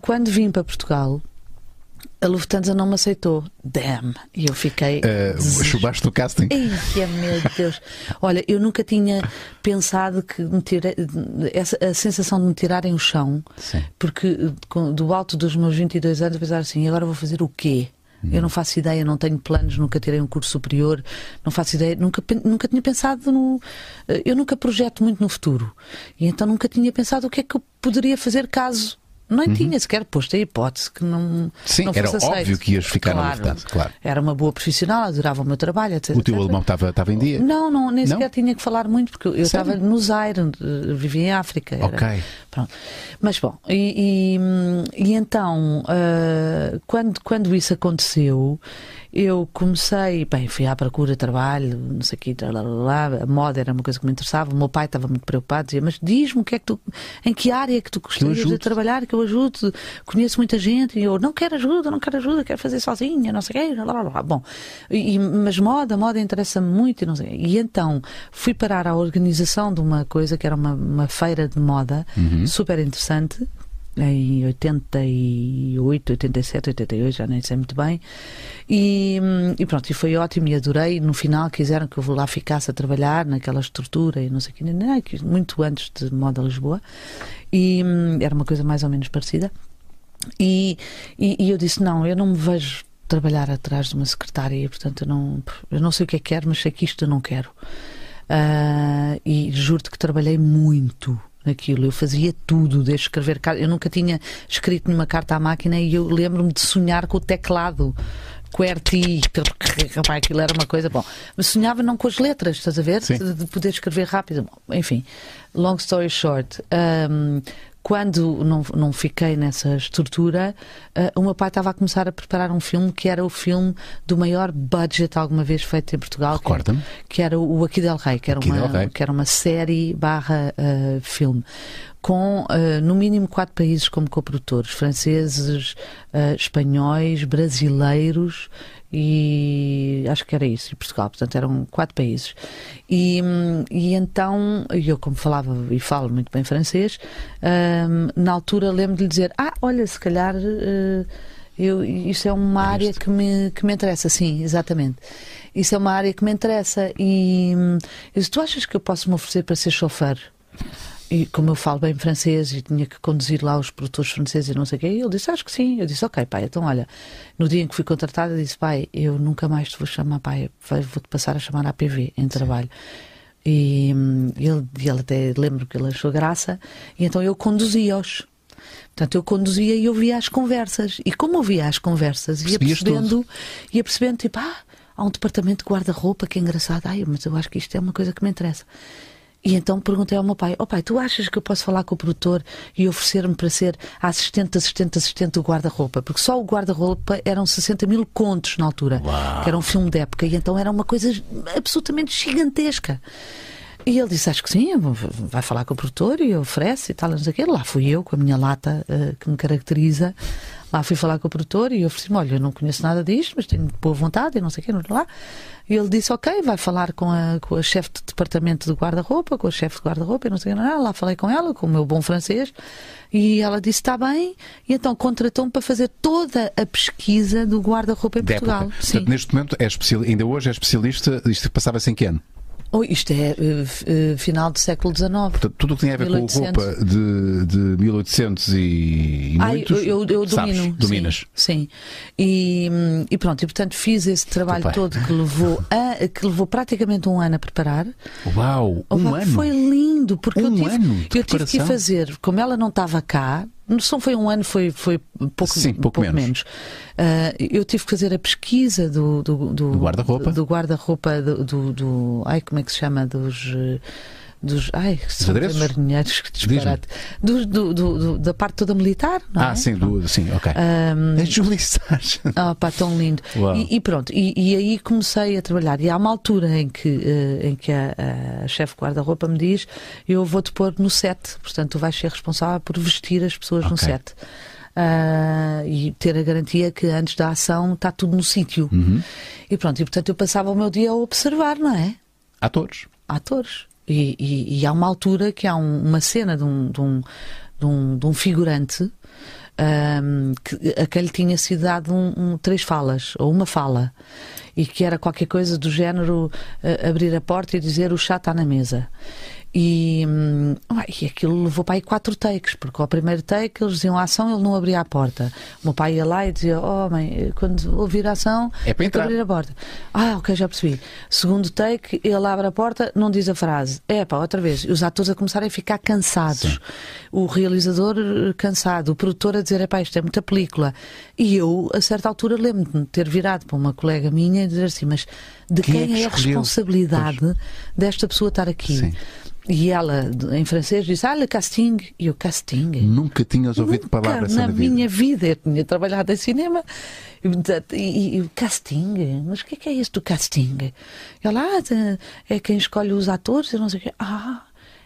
Quando vim para Portugal, a Lufthansa não me aceitou. Damn! E eu fiquei. Uh, des- chubaste do casting. Eia, meu Deus! Olha, eu nunca tinha pensado que me tira- essa, a sensação de me tirarem o chão, Sim. porque eh, do alto dos meus 22 anos, eu pensava assim: agora vou fazer o quê? Eu não faço ideia, não tenho planos, nunca tirei um curso superior, não faço ideia, nunca, nunca tinha pensado no. eh, Eu nunca projeto muito no futuro. E então nunca tinha pensado o que é que eu poderia fazer caso. Nem tinha sequer posto a hipótese que não. Uhum. Sim, não era fosse aceito. óbvio que ias ficar na Claro. Lufthansa, claro. Era uma boa profissional, adorava o meu trabalho, etc. O teu etc. alemão estava estava em dia? Não, não, nem Não? sequer tinha que falar muito, porque eu Sério? estava no Zaire, eh, vivia em África. era- Ok. Pronto. Mas bom, e, e, e então, ah, quando, quando isso aconteceu, eu comecei, bem, fui à procura de trabalho, não sei o quê, lá, lá, lá, a moda era uma coisa que me interessava, o meu pai estava muito preocupado, dizia, mas diz-me o que é que tu, em que área que tu gostarias de trabalhar, que eu ajudo, conheço muita gente, e eu não quero ajuda, não quero ajuda, quero fazer sozinha, não sei o quê, lá, lá, lá. Bom, e, mas moda, moda interessa-me muito e não sei. quê. E então fui parar à organização de uma coisa que era uma, uma feira de moda super interessante em 88, 87, 88, já nem sei muito bem. E, e, pronto, e foi ótimo e adorei. No final quiseram que eu lá ficasse a trabalhar naquela estrutura e não sei o que, muito antes de Moda Lisboa. E hum, era uma coisa mais ou menos parecida. E, e, e eu disse: não, eu não me vejo trabalhar atrás de uma secretária portanto, eu não, eu não sei o que é que quero, mas sei que isto eu não quero. Uh, e juro-te que trabalhei muito naquilo. Eu fazia tudo, desde escrever Eu nunca tinha escrito nenhuma carta à máquina e eu lembro-me de sonhar com o teclado. QWERTY, aquilo era uma coisa. Bom, mas sonhava não com as letras, estás a ver? De, de poder escrever rápido. Bom, enfim, long story short, um, quando não, não fiquei nessa estrutura, uh, o meu pai estava a começar a preparar um filme que era o filme do maior budget alguma vez feito em Portugal. Recorda-me. Que, que, era o Aqui del Rei, que era, uma. Que era uma série barra uh, filme com uh, no mínimo quatro países como coprodutores: franceses, uh, espanhóis, brasileiros e acho que era isso, e Portugal, portanto eram quatro países. E, e então, eu como falava e falo muito bem francês, um, na altura lembro de lhe dizer: Ah, olha, se calhar. Uh, eu, isso é uma é área que me, que me interessa, sim, exatamente. Isso é uma área que me interessa. E hum, eu disse, tu achas que eu posso me oferecer para ser chofer? E como eu falo bem francês e tinha que conduzir lá os produtores franceses e não sei o quê, ele disse, acho que sim. Eu disse, ok, pai, então olha, no dia em que fui contratada, disse, pai, eu nunca mais te vou chamar pai, vou-te passar a chamar APV em trabalho. E ele, ele até lembro que ele achou graça, e então eu conduzia-os. Portanto, eu conduzia e ouvia as conversas. E como ouvia as conversas, ia percebendo, tudo. ia percebendo, tipo, ah, há um departamento de guarda-roupa, que é engraçado. Ai, mas eu acho que isto é uma coisa que me interessa. E então perguntei ao meu pai: Ó oh, pai, tu achas que eu posso falar com o produtor e oferecer-me para ser assistente, assistente, assistente do guarda-roupa? Porque só o guarda-roupa eram 60 mil contos na altura, Uau. que era um filme de época, e então era uma coisa absolutamente gigantesca. E ele disse: Acho que sim, vai falar com o produtor e oferece e tal, não sei o quê. Lá fui eu, com a minha lata uh, que me caracteriza. Lá fui falar com o produtor e ofereci-me: Olha, eu não conheço nada disto, mas tenho boa vontade e não sei o quê, não lá. E ele disse: Ok, vai falar com a, com a chefe de departamento de guarda-roupa, com a chefe de guarda-roupa, e não sei o que. Lá falei com ela, com o meu bom francês, e ela disse: Está bem. E então contratou-me para fazer toda a pesquisa do guarda-roupa em Portugal. Portanto, neste momento, é especial, ainda hoje é especialista. Isto passava-se em que ano? Oh, isto é uh, uh, final do século XIX. Portanto, tudo o que tem a ver 1800. com roupa de, de 1800 e, ah, muitos, eu, eu, eu sabes, domino. Dominas. Sim. sim. E, e, pronto, e portanto fiz esse trabalho todo que levou, a, que levou praticamente um ano a preparar. Uau! Um oh, ano? Foi lindo, porque um eu, tive, eu tive que fazer, como ela não estava cá, não foi um ano, foi, foi pouco, Sim, pouco, pouco menos. menos. Uh, eu tive que fazer a pesquisa do, do, do, guarda-roupa. Do, do guarda-roupa do, do, do, Ai, como é que se chama? Dos dos. Ai, são marinheiros, que disparate. Do, do, do, da parte toda militar, não ah, é? sim, do, sim, ok. Um, é Sargent. (laughs) Ah, pá, tão lindo. E, e, pronto, e, e, aí comecei a trabalhar. E há uma altura em que, uh, em que a, a chefe guarda-roupa me diz: Eu vou-te pôr no set, portanto, tu vais ser responsável por vestir as pessoas okay. no set. Uh, e ter a garantia que antes da ação está tudo no sítio. Uhum. E pronto, e portanto eu passava o meu dia a observar, não é? Atores. Atores. E, e, e há uma altura que há um, uma cena de um, de um, de um, de um figurante um, que aquele tinha sido dado um, um, três falas, ou uma fala, e que era qualquer coisa do género uh, abrir a porta e dizer o chá está na mesa. E, hum, e aquilo levou para aí quatro takes, porque ao primeiro take eles diziam a ação, ele não abria a porta. O meu pai ia lá e dizia: Oh, mãe, quando ouvir a ação, é para entrar. abrir a porta. Ah, ok, já percebi. Segundo take, ele abre a porta, não diz a frase. É pá, outra vez. E os atores a começarem a ficar cansados. Sim. O realizador eh, cansado, o produtor a dizer: É pá, isto é muita película. E eu, a certa altura, lembro-me de ter virado para uma colega minha e dizer assim: Mas de quem, quem é, é a responsabilidade pois. desta pessoa estar aqui? Sim. E ela, em francês, disse: Ah, le casting. E o casting. Nunca tinhas ouvido Nunca palavras na vida. minha vida. Eu tinha trabalhado em cinema. E, o casting. Mas o que é, que é isso do casting? E ela, ah, é quem escolhe os atores. Eu não sei o quê. Ah.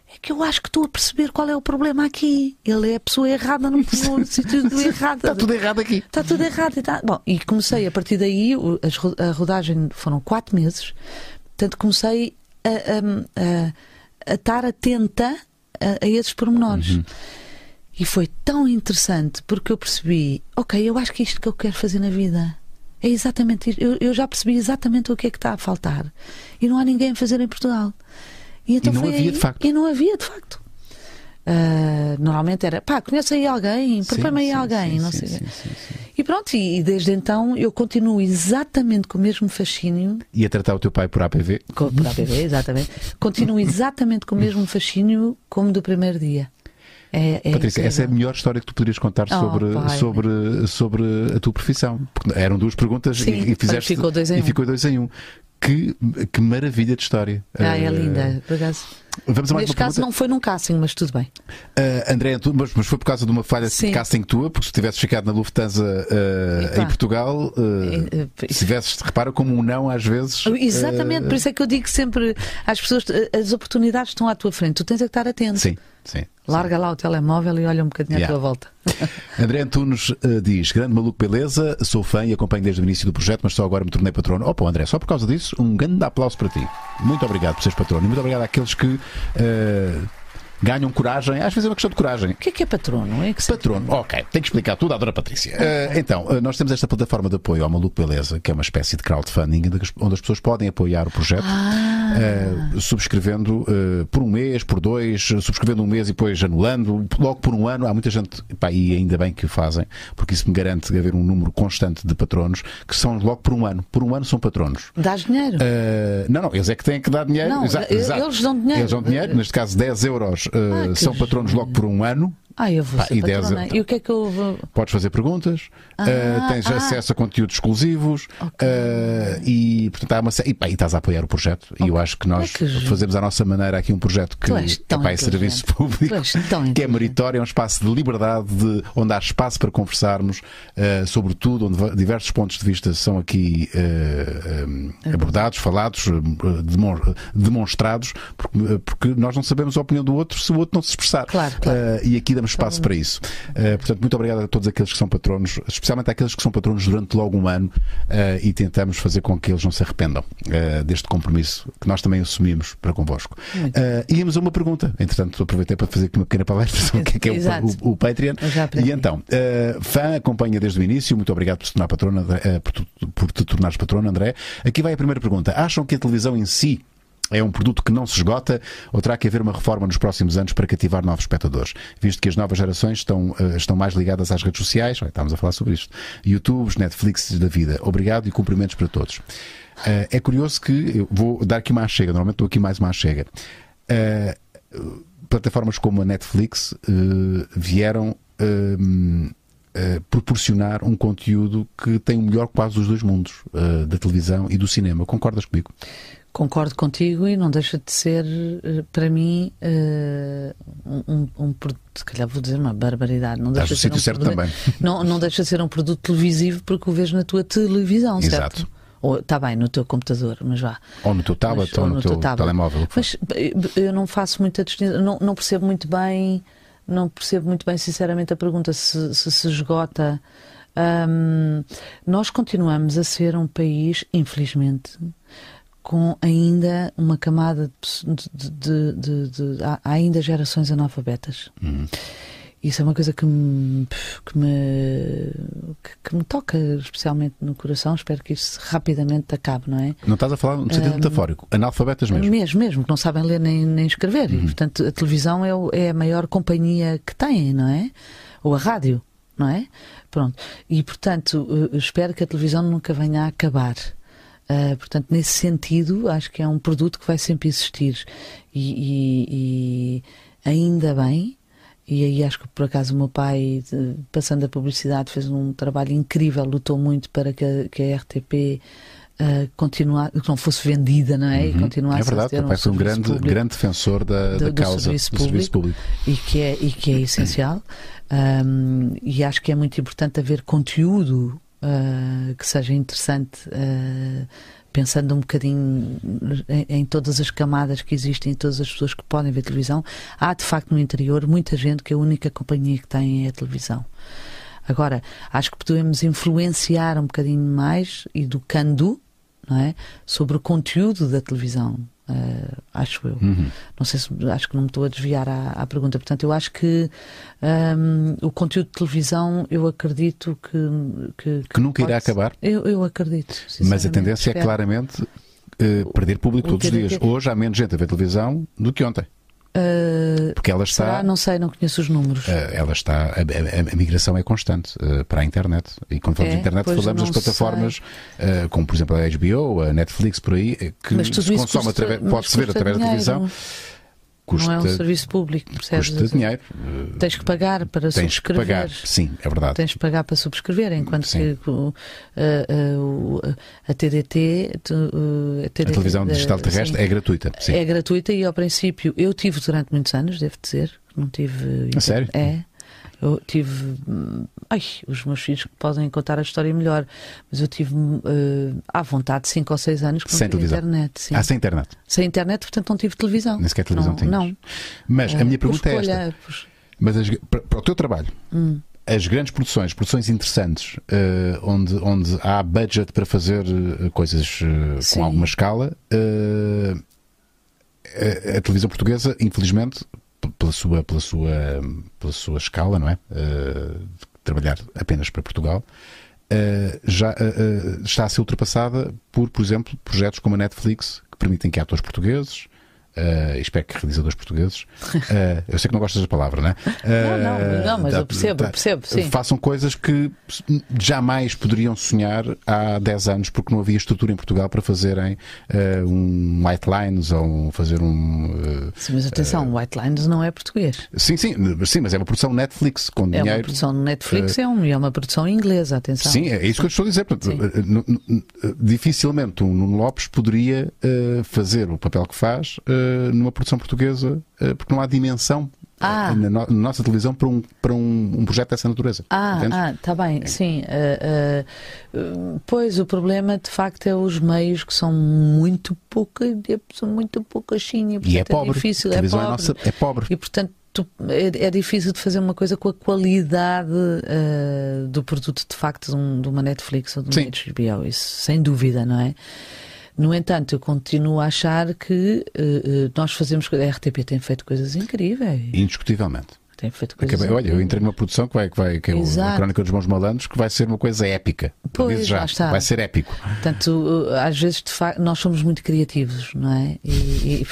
É que eu acho que estou a perceber qual é o problema aqui. Ele é a pessoa errada no, no (laughs) sítio errado. Está tudo errado aqui. Está tudo errado. Tá... Bom, e comecei a partir daí, a rodagem foram quatro meses, portanto comecei a, a, a a estar atenta a, a esses pormenores. Uhum. E foi tão interessante porque eu percebi, ok, eu acho que é isto que eu quero fazer na vida. É exatamente isto. Eu, eu já percebi exatamente o que é que está a faltar. E não há ninguém a fazer em Portugal. E, então e não havia aí, de facto. E não havia de facto. Uh, normalmente era, pá, conhece aí alguém, propõe aí alguém, sim, não sei. Sim, sim, e pronto, e, e, desde então eu continuo exatamente com o mesmo fascínio. E a tratar o teu pai por APV? Com, por APV, (laughs) exatamente. continuo exatamente com o mesmo fascínio como do primeiro dia. É, é Patrícia, incrível. essa é a melhor história que tu poderias contar oh, sobre, pai, sobre, sobre a tua profissão. Porque eram duas perguntas Sim, e, e fizeste. Ficou dois em e um. ficou dois em um. Que, que maravilha de história. Ah, é linda, por acaso. Vamos Neste caso pergunta? não foi num casting, mas tudo bem. Uh, André, tu, mas, mas, foi por causa de uma falha Sim. de casting tua, porque se tivesses ficado na Lufthansa uh, em Portugal, uh, se tivesses, repara como um não às vezes. Exatamente, por isso é que eu digo sempre às pessoas: as oportunidades estão à tua frente, tu tens é que estar atento. Sim. Sim, Larga sim. lá o telemóvel e olha um bocadinho yeah. à tua volta. (laughs) André Antunes uh, diz: Grande maluco, beleza, sou fã e acompanho desde o início do projeto, mas só agora me tornei patrono. Opa, André, só por causa disso, um grande aplauso para ti. Muito obrigado por seres patrono e muito obrigado àqueles que. Uh, ganham coragem. Às vezes é uma questão de coragem. O que é que é patrono? É que patrono, ok, tem que explicar tudo à Dona Patrícia. Uh, então, uh, nós temos esta plataforma de apoio ao Maluco Beleza, que é uma espécie de crowdfunding, onde as pessoas podem apoiar o projeto, ah. uh, subscrevendo por um mês, por dois, subscrevendo um mês e depois anulando, logo por um ano. Há muita gente, pá, e ainda bem que o fazem, porque isso me garante haver um número constante de patronos que são logo por um ano. Por um ano são patronos. Dás dinheiro? não, não, eles é que têm que dar dinheiro. Não, exato, eles dão dinheiro. Eles dão dinheiro, neste caso 10 euros uh, são patronos logo por um ano. Ah, eu vou ser e, 10, e o que é que eu vou... Podes fazer perguntas, ah, uh, tens ah, acesso a conteúdos exclusivos okay. uh, e, portanto, há uma... e, pá, e estás a apoiar o projeto. Okay. E eu acho que nós é que... fazemos à nossa maneira aqui um projeto que é pá, é serviço público, (laughs) que é meritório, é um espaço de liberdade, de, onde há espaço para conversarmos uh, sobre tudo, onde diversos pontos de vista são aqui uh, abordados, falados, demonstrados, porque, porque, nós não sabemos a opinião do outro se o outro não se expressar. Claro, claro. e aqui damos espaço para isso. Uh, portanto, muito obrigado a todos aqueles que são patronos, especialmente àqueles que são patronos durante logo um ano uh, e tentamos fazer com que eles não se arrependam uh, deste compromisso que nós também assumimos para convosco. Uh, íamos a uma pergunta, entretanto, aproveitei para fazer aqui uma pequena palestra (laughs) sobre o que é, que é o, (laughs) o, o, Patreon. E então, fã acompanha desde o início, muito obrigado por se tornar patrona, por, por te tornares patrona, André. Aqui vai a primeira pergunta. Acham que a televisão em si é um produto que não se esgota ou terá que haver uma reforma nos próximos anos para cativar novos espectadores? Visto que as novas gerações estão, uh, estão mais ligadas às redes sociais, estamos a falar sobre isto, YouTubes, Netflix da vida. Obrigado e cumprimentos para todos. Uh, é curioso que, vou dar aqui uma chega, normalmente dou aqui mais uma chega. Uh, plataformas como a Netflix vieram proporcionar um conteúdo que tem o melhor quase dos dois mundos, da televisão e do cinema. Concordas comigo? Concordo contigo e não deixa de ser, eh, para mim, uh, um, um, produto, se calhar vou dizer uma barbaridade. Não deixa, de ser um certo produto, também. (laughs) Não, não deixa de ser um produto televisivo porque o vejo na tua televisão, Exato. certo? Ou está bem, no teu computador, mas vá. Ou no teu tablet, mas, ou, ou, no, teu, teu telemóvel. Mas eh, eu não faço muita distinção, não, não percebo muito bem, não percebo muito bem, sinceramente, a pergunta se se, se esgota. Um, nós continuamos a ser um país, infelizmente, com ainda uma camada de, de, de, de há ainda gerações analfabetas. Uhum. Isso é uma coisa que me, que me, que, me toca especialmente no coração. Espero que isso rapidamente acabe, não é? Não estás a falar no sentido um, metafórico, analfabetas mesmo. Mesmo, mesmo, que não sabem ler nem, nem escrever. Uhum. E, portanto, a televisão é, é a maior companhia que têm, não é? Ou a rádio, não é? Pronto. E, portanto, eh, espero que a televisão nunca venha a acabar. Uh, portanto, nesse sentido, acho que é um produto que vai sempre existir e, e, e ainda bem. E aí acho que por acaso o meu pai, passando a publicidade, fez um trabalho incrível, lutou muito para que a, que a RTP uh, continuar, que não fosse vendida, não é? Uhum. E continuasse é verdade, a ter um foi um grande, público, grande defensor da, do, da causa do serviço, do serviço público, E que é, e que é essencial. Um, e acho que é muito importante haver conteúdo uh, que seja interessante, uh, pensando um bocadinho em, em, todas as camadas que existem, em todas as pessoas que podem ver televisão. Há, de facto, no interior muita gente que a única companhia que tem é a televisão. Agora, acho que podemos influenciar um bocadinho mais, educando, não é? sobre o conteúdo da televisão. Uh, acho eu. Uhum. Não sei se acho que não me estou a desviar à, à pergunta. Portanto, eu acho que um, o conteúdo de televisão, eu acredito que. Que, que, que nunca irá acabar? Eu, eu acredito. Mas a tendência é espero. é claramente uh, perder público todos os dias. Hoje há menos gente a ver televisão do que ontem. Uh, Porque ela está. Será? Não sei, não conheço os números. Uh, ela está. A, a, a, migração é constante uh, para a internet. E quando falamos é, de internet, falamos das plataformas como, por exemplo, a HBO, a Netflix, por aí, que se consome através, pode-se ver através dinheiro. da televisão. Custa, não é um serviço público, percebes? Custa dinheiro. Tens que pagar para Tens subscrever. Que pagar, sim, é verdade. Tens que pagar para subscrever, enquanto sim. que uh, uh, a TDT, a, TDT, a televisão digital terrestre sim, é gratuita. Sim. É gratuita e ao princípio eu tive durante muitos anos, devo dizer, não tive. A sério? É. Eu tive. Ai, os meus filhos que podem contar a história melhor, mas eu tive uh, à vontade 5 ou 6 anos com sem televisão. internet. Sim. Ah, sem internet? Sem internet, portanto não tive televisão. Nem sequer televisão não, Não. Mas a minha pergunta escolha, é esta. Por... Mas as, para, para, o teu trabalho, hum. as grandes produções, produções interessantes, uh, onde, onde há budget para fazer uh, coisas com alguma escala, a, a televisão portuguesa, infelizmente, pela sua, pela sua, pela sua escala, não é? Uh, trabalhar apenas para Portugal, uh, já uh, está a ser ultrapassada por, por exemplo, projetos como a Netflix, que permitem que atores portugueses, Uh, espero que realizadores portugueses. Uh, (laughs) eu sei que não gostas da palavra, não é? Uh, não, não, não, mas eu percebo, percebo, sim. Façam coisas que jamais poderiam sonhar há 10 anos, porque não havia estrutura em Portugal para fazerem um White Lines ou fazer um. sim, mas atenção, White Lines não é português. Sim, sim, sim, mas é uma produção Netflix com é dinheiro. É uma produção Netflix, é, um, é uma produção inglesa, atenção. Sim, é isso que eu estou a dizer. Portanto, dificilmente um Nuno Lopes poderia fazer o papel que faz numa produção portuguesa, eh, porque não há dimensão ah. na, no, na, nossa televisão para um, para um, um projeto dessa natureza. Ah, ah tá bem, sim. Uh, uh, pois o problema de facto é os meios que são muito pouca, são muito poucachinha. E é, é pobre. É difícil, é pobre. É, nossa, é pobre. E portanto é, é, difícil de fazer uma coisa com a qualidade uh, do produto de facto de, um, de uma Netflix ou de uma HBO, isso sem dúvida, não é? No entanto, eu continuo a achar que uh, nós fazemos. A RTP tem feito coisas incríveis. Indiscutivelmente tem feito coisas. Acabei, olha, eu entrei numa produção que vai, que, vai, que é a Crónica dos Bons Malandros, que vai ser uma coisa épica. Pois, já, está. Vai ser épico. Portanto, às vezes, de facto, nós somos muito criativos, não é? E, e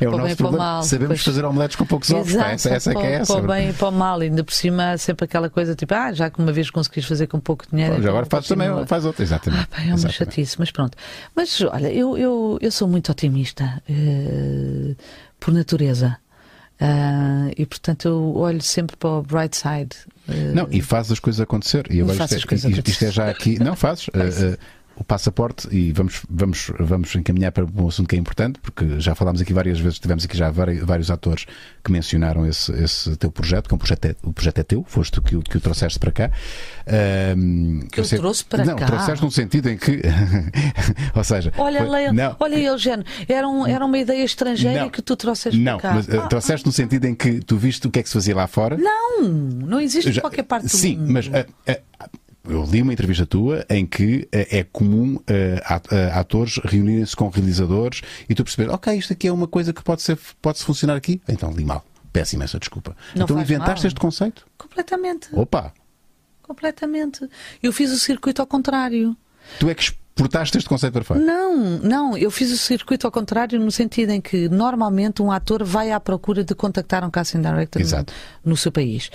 é o nosso problema. Mal, Sabemos depois... fazer omeletes com poucos ovos. Exato, essa, essa para, é que é essa. Para o bem e para o mal. Ainda por cima, sempre aquela coisa tipo, ah, já que uma vez conseguis fazer com pouco dinheiro. Bom, então agora faz também, faz outra, exatamente. Ah, pá, é uma exatamente. chatice, mas pronto. Mas olha, eu, eu, eu sou muito otimista uh, por natureza. Uh, e portanto eu olho sempre para o bright side. Uh, não, e faz as coisas acontecer. E agora isto, é, isto, isto, é já aqui. Não, fazes. (laughs) Uh, o passaporte e vamos, vamos, vamos encaminhar para um assunto que é importante, porque já falámos aqui várias vezes, tivemos aqui já vários, vários atores que mencionaram esse, esse teu projeto, que é um projeto é, o projeto é teu, foste tu que, que o trouxeste para cá. Um, que eu, sei, trouxe para não, cá? Não, trouxeste num sentido em que, (laughs) ou seja... Olha, foi, Leia, não, olha Eugênio, era, um, era uma ideia estrangeira não, que tu trouxeste não, para cá. Não, mas uh, trouxeste no sentido em que tu viste o que é que se fazia lá fora? Não, não existe já, qualquer parte do sim, mundo. Sim, mas... Uh, uh, eu li uma entrevista tua em que é comum atores reunirem-se com realizadores e tu perceber, ok, isto aqui é uma coisa que pode, ser, pode funcionar aqui. Então li mal. Peço imensa desculpa. Não então inventaste mal. este conceito? Completamente. Opa! Completamente. Eu fiz o circuito ao contrário. Tu é que portaste este conceito fora? Não, não. Eu fiz o circuito ao contrário, no sentido em que normalmente um ator vai à procura de contactar um casting director no, no, seu país.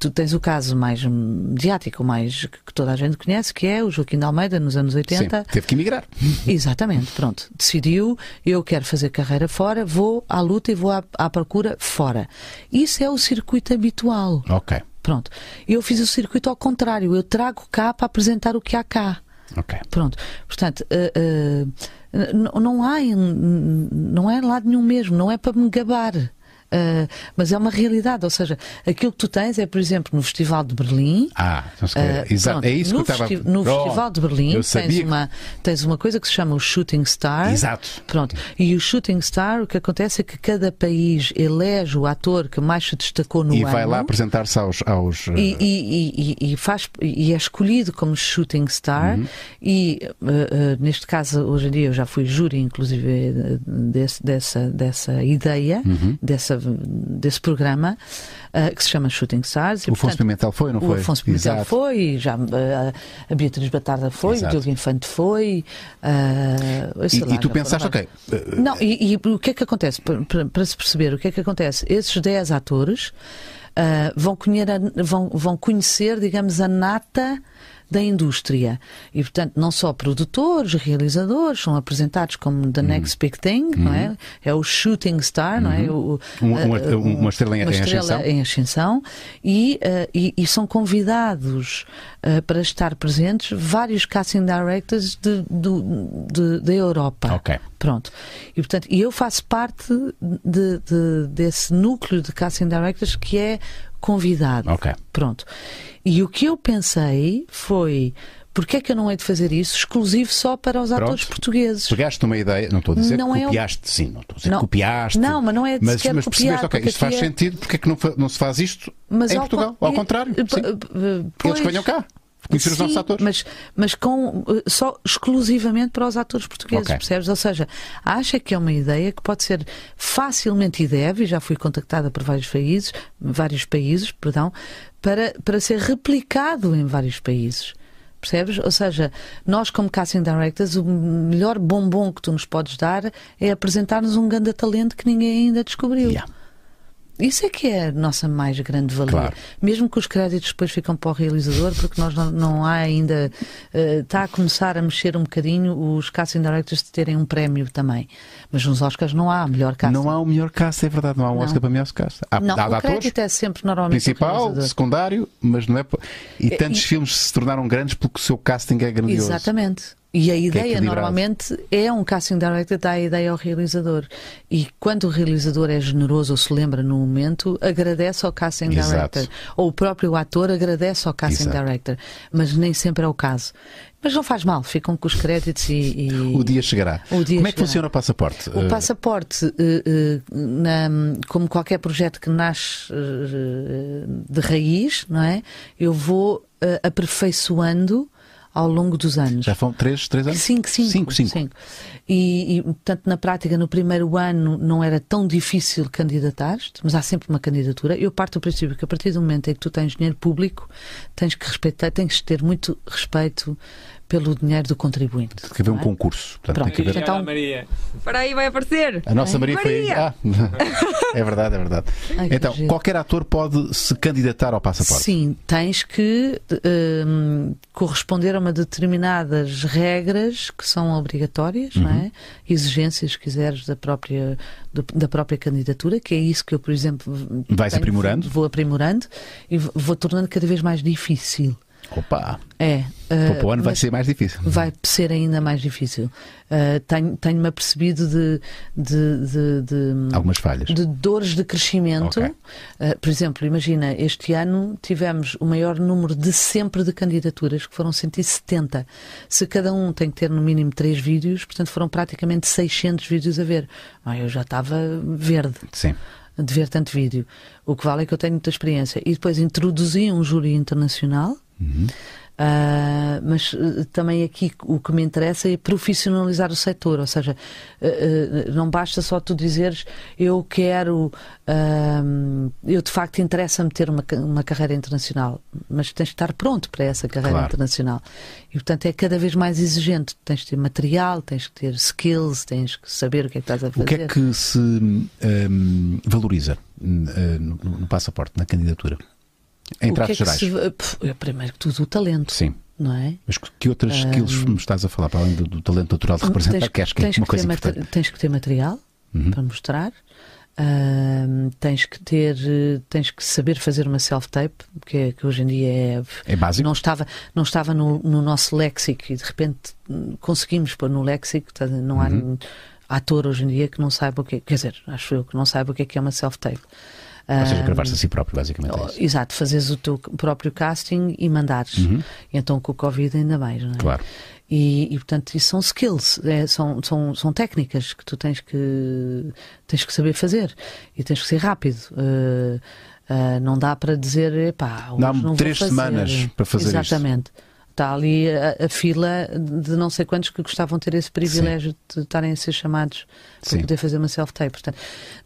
Tu tens o caso mais mediático, mais que toda a gente conhece, que é o Joaquim de Almeida, nos anos 80. Sim, teve que emigrar. (laughs) Exatamente, pronto. Decidiu, eu quero fazer carreira fora, vou à luta e vou à, à procura fora. Isso é o circuito habitual. Ok. Pronto. Eu fiz o circuito ao contrário. Eu trago cá para apresentar o que há cá. Ok. Pronto. Portanto, uh, uh, não há não é lado nenhum mesmo, não é para me gabar. Uh, mas é uma realidade, ou seja, aquilo que tu tens é, por exemplo, no Festival de Berlim. Ah, então se calhar, uh, exato, é isso no que eu estava festi No Festival de Berlim tens uma, tens uma coisa que se chama o Shooting Star. Exato. Pronto. E o Shooting Star, o que acontece é que cada país elege o ator que mais se destacou no e ano. E vai lá apresentar-se aos. aos uh... e, e, e, e, faz, e é escolhido como Shooting Star. Uhum. E neste caso, hoje em dia, eu já fui júri, inclusive, desse, dessa, dessa ideia, uhum. dessa desse programa uh, que se chama Shooting Stars. E, o Afonso Pimentel foi, não foi? O Afonso Pimentel Exato. foi, já, uh, a Beatriz Batarda foi, Exato. o Diogo Infante foi. Uh, e, lá, e, tu pensaste, ok. Não, e, e, o que é que acontece? Para, para, se perceber, o que é que acontece? Esses 10 atores vão, conhecer, vão, vão conhecer, digamos, a nata da indústria. E, portanto, não só produtores, realizadores são apresentados como the uhum. next big thing, uhum. não é? Uhum. É o shooting star, não é? Uhum. O, uma, uma, uma, estrela em, uma estrela ascensão. em ascensão. E, uh, e, e, são convidados uh, para estar presentes vários casting directors de, de, da Europa. Ok. Pronto. E, portanto, eu faço parte de, de, desse núcleo de casting directors que é convidado. Ok. Pronto. E o que eu pensei foi. Porquê é que eu não hei de fazer isso exclusivo só para os Pronto. atores portugueses? Pegaste uma ideia, não estou a dizer não que é copiaste, sim, não estou a dizer não, que copiaste. Não, mas não é de mas, mas percebeste, ok, isto faz é... sentido, porque é que não, não se faz isto mas em ao Portugal? Ao contrário, sim. Pois, Eles venham cá. Conhecer Sim, os nossos atores. Mas, mas com, eh, só exclusivamente para os atores portugueses, okay. percebes? Ou seja, acha que é uma ideia que pode ser facilmente e deve, e já fui contactada por vários países, vários países, perdão, para, para ser replicado em vários países. Percebes? Ou seja, nós, como casting directors, o melhor bombom que tu nos podes dar é apresentar-nos um grande talento que ninguém ainda descobriu. Yeah. Isso é que é a nossa mais grande valia. Claro. Mesmo que os créditos depois ficam para o realizador, porque nós não, não há ainda. Uh, está a começar a mexer um bocadinho os casting directors de terem um prémio também. Mas nos Oscars não há melhor casting. Não há o melhor casting, é verdade. Não há um não. Oscar para melhor casting. Há, não, há o crédito é sempre normalmente. Principal, secundário, mas não é. E tantos e... filmes se tornaram grandes porque o seu casting é grandioso. Exatamente. E a é ideia, é normalmente, é um casting director dá a ideia ao realizador. E quando o realizador é generoso ou se lembra no momento, agradece ao casting Exato. director. Ou o próprio ator agradece ao casting Exato. director. Mas nem sempre é o caso. Mas não faz mal, ficam com os créditos e. e... O dia chegará. O dia como é que funciona o passaporte? O passaporte, uh, uh, na, como qualquer projeto que nasce uh, de raiz, não é? Eu vou aperfeiçoando ao longo dos anos. Já foram três, três anos? Cinco, cinco. Cinco, cinco. cinco. E, e, portanto, na prática, no primeiro ano não era tão difícil candidatar-te, mas há sempre uma candidatura. Eu parto do princípio que a partir do momento em que tu tens dinheiro público, tens que respeitar, tens que ter muito respeito pelo dinheiro do contribuinte. Tem que haver um é? concurso. Portanto, Pronto, tem que haver... então... Maria. Para aí, vai aparecer. A nossa Maria, Maria. foi. Ah, (laughs) é verdade, é verdade. Ai, então, qualquer ator pode se candidatar ao passaporte? Sim, tens que um, corresponder a uma determinadas regras que são obrigatórias, uhum. não é? Exigências, se quiseres, da própria, do, da própria candidatura, que é isso que eu, por exemplo. Vais tenho, aprimorando? Vou aprimorando e vou tornando cada vez mais difícil. Opa! É. Uh, para o ano vai ser mais difícil. Vai ser ainda mais difícil. Uh, tenho-me tenho apercebido de, de, de, de, Algumas falhas. De dores de crescimento. Okay. Uh, por exemplo, imagina, este ano tivemos o maior número de sempre de candidaturas, que foram 170. Se cada um tem que ter no mínimo três vídeos, portanto foram praticamente 600 vídeos a ver. Ah, eu já estava verde. Sim de ver tanto vídeo. O que vale é que eu tenho muita experiência. E depois introduzi um júri internacional Uhum. Uh, mas uh, também aqui o que me interessa é profissionalizar o setor, ou seja, uh, não basta só tu dizeres eu quero, eu de facto interessa-me ter uma, uma carreira internacional, mas tens de estar pronto para essa carreira claro. internacional e portanto é cada vez mais exigente. Tens de ter material, tens de ter skills, tens que saber o que é que estás a fazer. O que é que se um, valoriza no, no passaporte, na candidatura? Em tratos que é gerais. Se... É, primeiro que tudo o talento. Sim. Não é? Mas que outras skills me estás a falar para além do, do talento natural de representar? Tens, que acho que é uma coisa importante. Tens que ter material uhum. para mostrar. Uh, tens que ter tens que saber fazer uma self-tape que, é, que hoje em dia é, é básico não estava não estava no, no nosso léxico e de repente conseguimos pôr no léxico não há uhum ator hoje em dia que não saiba o que quer dizer, acho eu que não saiba o que é que é uma self-tape. Ou seja, gravar-se a si próprio, basicamente. É isso. Exato, fazeres o teu próprio casting e mandares. Uhum. Então com o Covid ainda mais, não é? Claro. E, e, portanto isso são skills, é, são, são, são técnicas que tu tens que, tens que saber fazer e tens que ser rápido. Uh, uh, não dá para dizer, epá, Dá-me três semanas para fazer Exatamente. Isto. Está ali a, a, fila de não sei quantos que gostavam de ter esse privilégio Sim. de estarem a ser chamados para Sim. poder fazer uma self-tape. Portanto,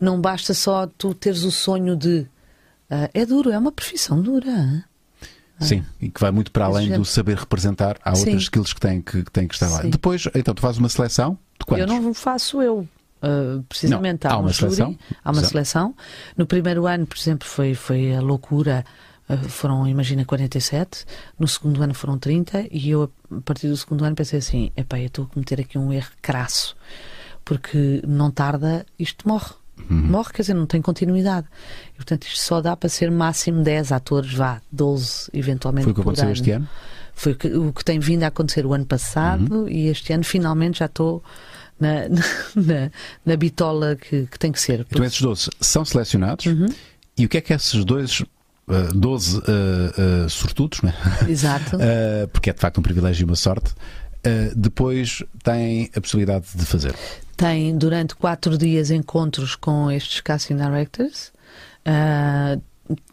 não basta só tu teres o sonho de. Uh, é duro, é uma profissão dura. Sim, e que vai muito para além do saber representar. Há outras skills que têm que, que, têm que estar lá. Sim. Depois, então, tu fazes uma seleção de quantos? Eu não faço eu. Uh, precisamente não, há, há, uma um seleção. Júri, há uma seleção. No primeiro ano, por exemplo, foi, foi a loucura. Uh, foram, imagina, 47. No segundo ano foram 30. E eu, a partir do segundo ano, pensei assim: epá, eu estou a cometer aqui um erro crasso. Porque não tarda, isto morre. Uhum. Morre, quer dizer, não tem continuidade. E, portanto, isto só dá para ser máximo 10 atores, vá, 12 eventualmente. Foi o que aconteceu ano. este ano? Foi o que, o que, tem vindo a acontecer o ano passado uhum. e este ano finalmente já estou na, (laughs) na, na bitola que, que, tem que ser. Então, esses 12 são selecionados uhum. e o que é que esses dois 12 uh, uh, sortudos, né? Exato. uh, (laughs) porque é de facto um privilégio e uma sorte. Uh, depois têm a possibilidade de fazer? Tem durante quatro dias encontros com estes casting directors. Uh,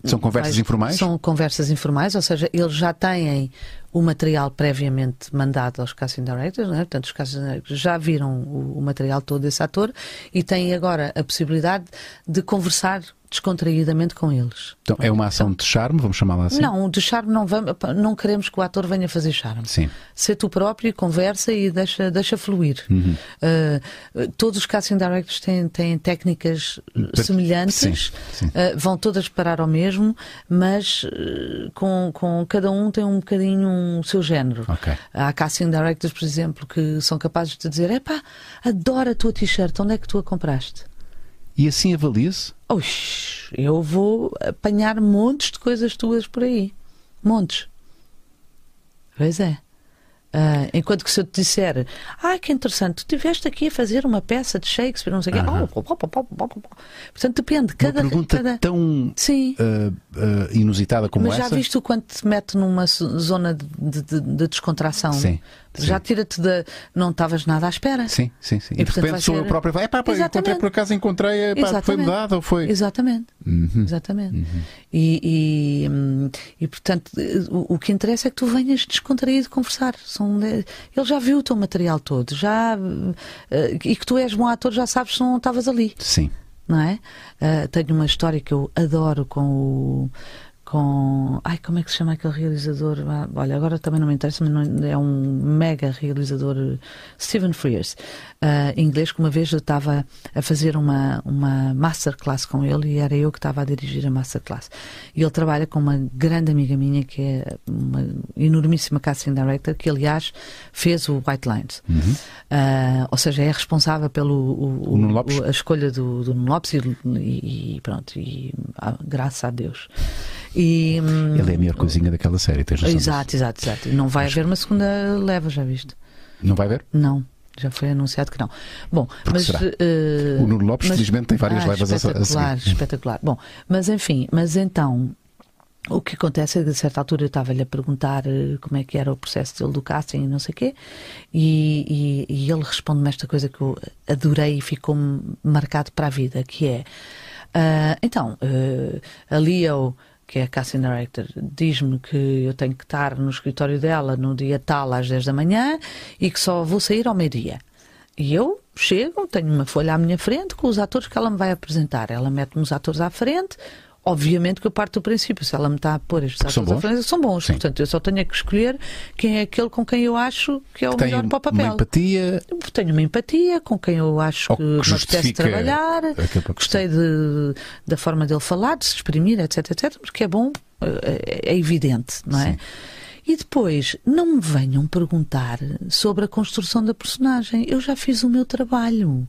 são conversas informais? São conversas informais, ou seja, eles já têm o material previamente mandado aos casting directors, né? portanto, os casting directors já viram o, o material todo desse ator e têm agora a possibilidade de conversar descontraídamente com eles. Então é uma ação de charme, vamos chamá-la assim? Não, de charme não vamos, não queremos que o ator venha fazer charme. Sim. Ser tu próprio, conversa e deixa, deixa fluir. Uhum. Uh, todos os casting directors têm, têm técnicas per... semelhantes, sim, sim. Uh, vão todas parar ao mesmo, mas uh, com, com cada um tem um bocadinho o um seu género. Okay. Há casting directors, por exemplo, que são capazes de dizer: epá, adoro a tua t-shirt, onde é que tu a compraste? E assim avalia-se? eu vou apanhar montes de coisas tuas por aí. Montes. Pois é. Uh, enquanto que se eu te disser, ah, que interessante, tu estiveste aqui a fazer uma peça de Shakespeare, não sei o quê. Oh, Portanto, depende. Cada, uma pergunta cada... tão Sim. Uh, uh, inusitada como Mas essa. Mas já viste o quanto te mete numa zona de, de, de descontração? Sim. Já tira-te da. Não estavas nada à espera. Sim, sim, sim. E, e de repente sou ser... eu própria. É pá, encontrei por acaso, encontrei. Pá, foi mudado ou foi. Exatamente. Uhum. Exatamente. Uhum. E, e, hum, e, portanto, o, o, que interessa é que tu venhas descontraído conversar. São, ele já viu o teu material todo, já. Uh, e que tu és bom ator, já sabes se não estavas ali. Sim. Não é? Uh, tenho uma história que eu adoro com o com. Ai, como é que se chama aquele realizador? Ah, olha, agora também não me interessa, mas não, é um mega realizador, Stephen Frears, uh, inglês, que uma vez eu estava a fazer uma, uma masterclass com ele e era eu que estava a dirigir a masterclass. E ele trabalha com uma grande amiga minha, que é uma enormíssima casting director, que aliás fez o White Lines. Uhum. Uh, ou seja, é responsável pelo o, o, o, a escolha do, do Lopes e, e, pronto, e ah, graças a Deus. E, hum, Ele é a melhor coisinha daquela série, tens razão. Exato, exato, exato. Não vai haver uma segunda leva, já viste? Não vai haver? Não. Já foi anunciado que não. Bom, Porque mas? Uh, o Nuno Lopes, mas, felizmente, tem várias ah, levas a, a seguir. Espetacular, espetacular. Bom, mas enfim, mas então o que acontece é que, a certa altura, eu estava-lhe a perguntar eh, como é que era o processo dele do casting e não sei o quê, e, e, e ele responde-me esta coisa que eu adorei e ficou marcado para a vida, que é, uh, então, uh, ali eu que é a casting director, diz-me que eu tenho que estar no escritório dela no dia tal às 10 da manhã e que só vou sair ao meio-dia. E eu chego, tenho uma folha à minha frente com os atores que ela me vai apresentar. Ela mete-me os atores à frente, Obviamente que eu parto do princípio, se ela me está a pôr estes atores à frente, são bons. Sim. Portanto, eu só tenho que escolher quem é aquele com quem eu acho que é o que melhor para o papel. Uma empatia. Tenho uma empatia com quem eu acho que, que me apetece trabalhar, gostei de, da forma dele falar, de se exprimir, etc, etc, porque é bom, é, é evidente, não é? Sim. E depois, não me venham perguntar sobre a construção da personagem. Eu já fiz o meu trabalho.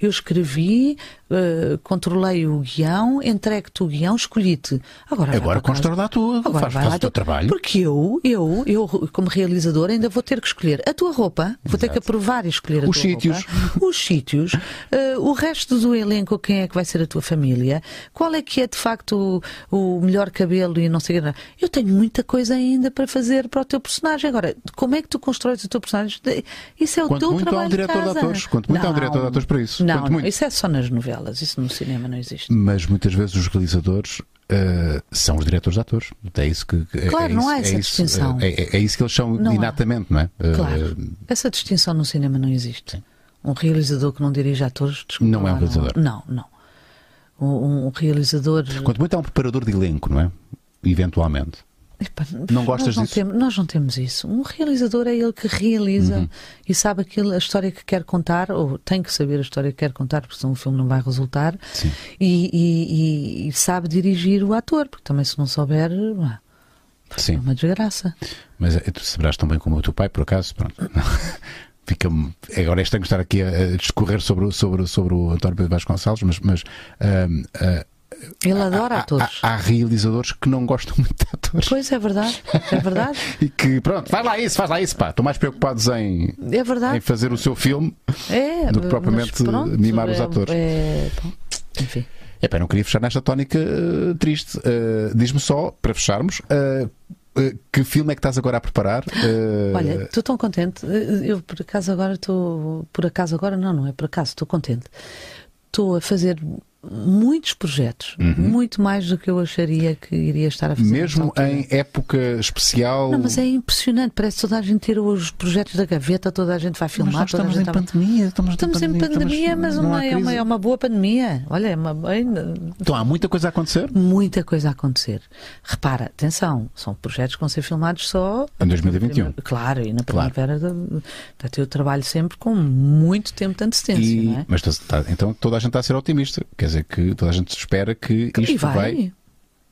Eu escrevi uh, controlei o guião, entregue-te o guião, escolhi-te. Agora, agora constrói a tua, agora faz, faz o teu trabalho. Porque eu, eu, eu, como realizador, ainda vou ter que escolher a tua roupa, vou ter que aprovar e escolher a os tua sítios. roupa, (laughs) os sítios, uh, o resto do elenco, quem é que vai ser a tua família, qual é que é de facto o, o melhor cabelo e não sei o que. Eu tenho muita coisa ainda para fazer para o teu personagem. Agora, como é que tu constróis o teu personagem? Isso é o Quanto teu muito trabalho. Há um diretor de, atores. Quanto muito não, há um diretor de atores para isso. Não, muito. isso é só nas novelas, isso no cinema não existe. Mas muitas vezes os realizadores uh, são os diretores de atores. É isso que. É, claro, é não isso, há essa é distinção. Isso, é, é, isso que eles são não inatamente, há. não é? Claro. Uh, essa distinção no cinema não existe. Um realizador que não dirige atores, desculpa, não é um realizador. Não, não. Um, um realizador. Quanto muito é um preparador de elenco, não é? Eventualmente. Epa, não gostas nós não disso? Temos, nós não temos isso. Um realizador é ele que realiza uhum. e sabe aquilo, a história que quer contar, ou tem que saber a história que quer contar, porque senão o filme não vai resultar, e, e, e, sabe dirigir o ator, porque também se não souber, Sim. é uma desgraça. Mas tu saberás tão bem como o teu pai, por acaso, pronto. (laughs) Fica agora é estranho estar aqui a, discorrer sobre, sobre, sobre o António Pedro Vasconcelos, mas, mas uh, uh, ele adora há, atores. Há, há, realizadores que não gostam muito de atores. Pois é verdade, é verdade. (laughs) e que, pronto, faz lá isso, faz lá isso, pá. Estão mais preocupados em, é em fazer o seu filme é, do que propriamente pronto, mimar é, os atores. É, enfim. É pá, não queria fechar nesta tónica uh, triste. Uh, Diz-me só, para fecharmos, uh, que filme é que estás agora a preparar? Olha, estou tão contente. Eu por acaso agora estou. Por acaso agora não, não é por acaso, estou contente. Estou a fazer muitos projetos, Uhum. muito mais do que eu acharia que iria estar a fazer. Mesmo em época especial. Não, mas é impressionante, parece que toda a gente tira os projetos da gaveta, toda a gente vai filmar. Mas nós estamos toda a em gente pandemia. Estamos, Estamos em pandemia, mas uma, é, uma, é uma boa pandemia. Olha, é uma. Então há muita coisa a acontecer Muita coisa a acontecer. Repara, atenção, são projetos que vão ser filmados só. em 2021. Claro, e na Claro. primavera. da- Portanto, eu trabalho sempre com muito tempo de antecedência, E- não é? Mas tá- então toda a gente está a ser otimista. Quer dizer que toda a gente espera que isto e vai.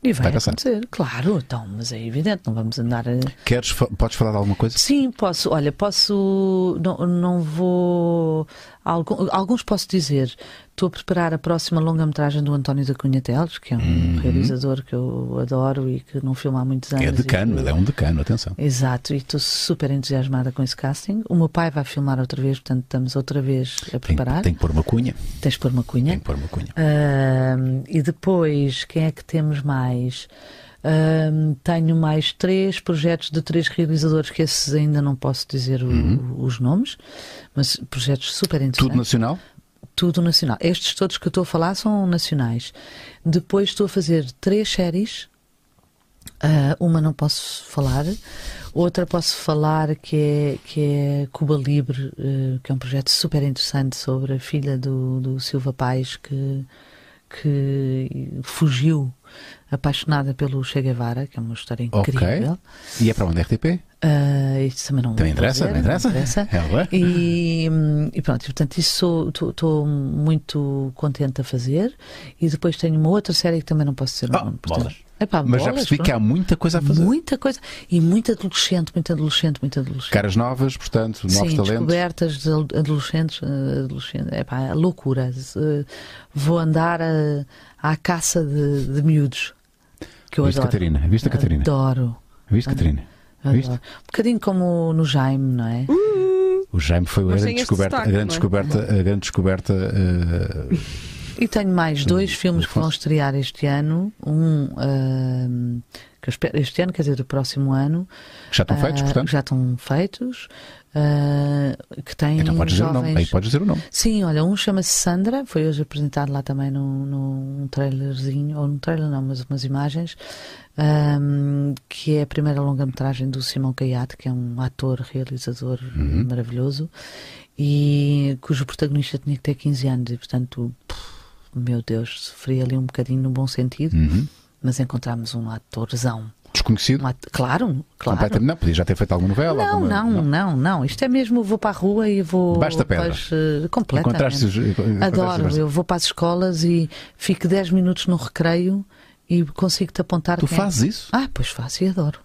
E vai, vai acontecer. Claro, então, mas é evidente, não vamos andar a. Queres, podes falar de alguma coisa? Sim, posso. Olha, posso. Não, não vou. Alguns posso dizer. Estou a preparar a próxima longa-metragem do António da Cunha Teles, que é um realizador que eu adoro e que não filma há muitos anos. Uhum. É decano, que- ele é um decano, atenção. Exato, e estou super entusiasmada com esse casting. O meu pai vai filmar outra vez, portanto estamos outra vez a Tem, preparar. tem que pôr uma cunha. Tens de pôr uma cunha. Tem que pôr uma cunha. Ahm, e depois, quem é que temos mais? Ahm, tenho mais três projetos de três realizadores que esses ainda não posso dizer o- os nomes, mas projetos super interessantes. Uhum. Tudo nacional? Tudo nacional. Estes todos que eu estou a falar são nacionais. Depois estou a fazer três séries. Ah, uma não posso falar, outra posso falar que é, que é Cuba Libre, eh, que é um projeto super interessante sobre a filha do, do Silva Paz que, que fugiu apaixonada pelo Che Guevara, que é uma história incrível. E é para onde? RTP? Ah, isso também não Também interessa? dizer, Não interessa? interessa. (laughs) É? E, e pronto, e, portanto, isso estou muito contente a fazer. E depois tenho uma outra série que também não posso dizer o Ah, nome. portanto-. Epá, Mas já bolas, percebi que há pronto. muita coisa a fazer. Muita coisa. E muito adolescente, muito adolescente, muito adolescente. Caras novas, portanto, novos Sim, talentos. descobertas de adolescentes, eh, adolescentes, epá, loucura. Eh, Vou andar a- à caça de, de miúdos. Que eu Viste, adoro. Catarina? Viste, Catarina? Adoro. Viste, Catarina? Viste? adoro. Um bocadinho como no Jaime, não é? O Jaime foi a grande descoberta, a sotaque, grande é? descoberta, a grande descoberta eh, E tenho mais dois filmes que vão estrear este ano. Um ahm, que eu espero, este ano, quer dizer, do próximo ano. que já estão feitos, ah, portanto. Já estão feitos. Ah, que têm Então podes dizer jovens... nome. Aí podes dizer o nome. Sim, olha, um chama-se Sandra, foi hoje apresentado lá também num, num trailerzinho, ou num trailer não, mas umas imagens, ahm, que é a primeira longa-metragem do Simão Caiate, que é um ator, realizador Uhum. maravilhoso, e cujo protagonista tinha que ter 15 anos, e portanto, pff, meu Deus, sofri ali um bocadinho no bom sentido, Uhum. mas encontramos um atorzão. Desconhecido. Claro, claro. Não, podia já ter feito alguma novela. Não, alguma- não, não, não. Isto é mesmo, vou para a rua e vou. Da pedra. Pois, eh, completamente. Encontraste Adoro, eu vou para as escolas e fico 10 minutos no recreio e consigo-te apontar Tu quem é. fazes isso? Ah, pois faço e adoro.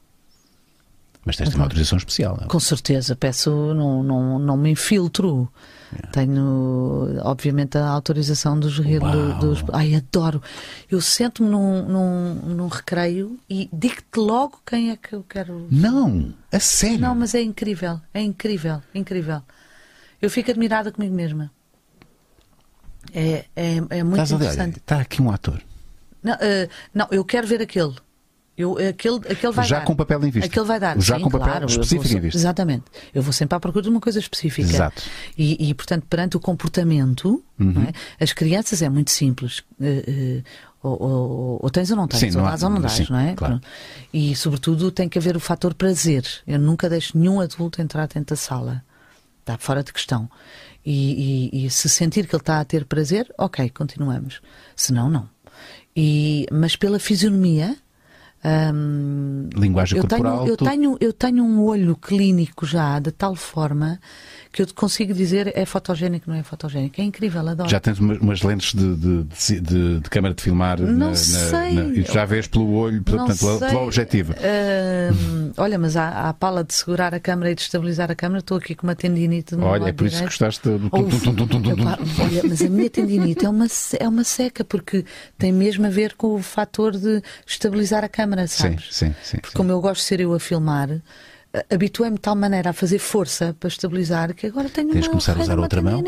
Mas tens de uma autorização especial. Não? Com certeza, peço, não, não, não me infiltro. Yeah. Tenho, obviamente, a autorização dos, do, dos. Ai, adoro. Eu sento-me num, num, num recreio e digo-te logo quem é que eu quero. Não, a sério. Não, mas é incrível, é incrível, incrível. Eu fico admirada comigo mesma. É, é, é muito Estás interessante. Está aqui um ator. Não, uh, não, eu quero ver aquele. Eu, aquele, aquele vai já dar. com papel em vista. Aquele vai dar. Já Sim, com papel claro, específico vou, em vista. Exatamente. Eu vou sempre à procura de uma coisa específica. Exato. E, e portanto, perante o comportamento, uhum. é? as crianças é muito simples. Uh, uh, ou, ou, ou, tens ou não tens, sim, ou dás ou não dás, sim, não é? Claro. E sobretudo tem que haver o fator prazer. Eu nunca deixo nenhum adulto entrar dentro da sala. Está fora de questão. E, e, e se sentir que ele está a ter prazer, ok, continuamos. Se não, não. E, mas pela fisionomia, Linguagem eu corporal. Tenho, eu, tu... tenho, eu tenho um olho clínico já, de tal forma que eu consigo dizer é fotogénico, não é fotogénico. É incrível, adoro. Já tens umas lentes de, de, de, de câmara de filmar não na, sei. Na, e já vês pelo olho, portanto, pela, pela objetiva. Uh, olha, mas há, há pala de segurar a câmara e de estabilizar a câmara, estou aqui com uma tendinite. Olha, é por isso que gostaste do. Olha, mas a minha tendinite é uma, é uma seca, porque tem mesmo a ver com o fator de estabilizar a câmara, sabes? Sim, sim, sim. Porque como eu gosto de ser eu a filmar habituei-me de tal maneira a fazer força para estabilizar que agora tenho Tens uma começar a usar outra mão?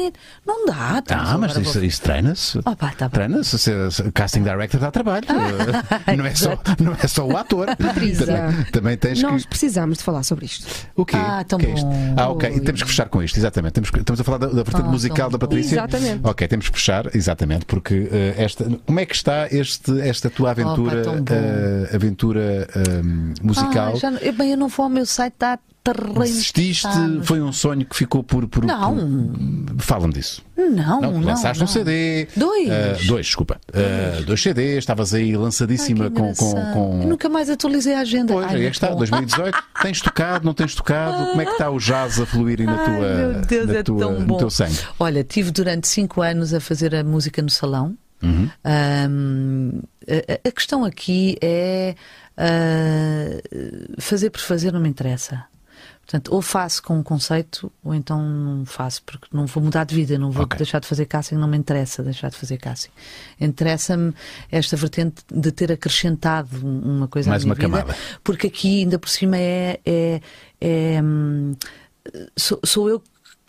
Não dá. Ah, mas isso, vou... isso treina-se. Oh, tá treina-se. Casting director dá trabalho. Ah, (laughs) não, é só, não é só o ator. Também, também tens Nós que... precisamos de falar sobre isto. O quê? Ah, tão que é bom. Ah, ok. E temos que fechar com isto, exatamente. Temos que... Estamos a falar da, da vertente ah, musical da Patrícia. Exatamente. Ok, temos que fechar, exatamente, porque uh, esta. Como é que está este, esta tua aventura, oh, pá, uh, aventura uh, musical? Ah, já, eu, bem, eu não vou ao meu site, está terreno. Desististe? Foi um sonho que ficou por. por não. Por... Fala-me disso. Não, não. Lançaste não. um CD. Dois. Uh, dois, desculpa. Uh, dois CDs, estavas aí lançadíssima Ai, com, com, com. Nunca mais atualizei a agenda. Pois, aí é que está, 2018. tens tocado, não tens tocado? Como é que está o jazz a fluir aí na Ai, tua. Meu Deus, na é tua, tão bom. No teu sangue? Olha, tive durante cinco anos a fazer a música no salão. Uhum. Um, a, a, questão aqui é uh, fazer por fazer não me interessa. Portanto, ou faço com um conceito, ou então não faço, porque não vou mudar de vida, não vou okay. deixar de fazer casting, não me interessa deixar de fazer casting. Interessa-me esta vertente de ter acrescentado uma coisa Mais à minha uma vida, camada. porque aqui ainda por cima é, é, é hum, sou, sou eu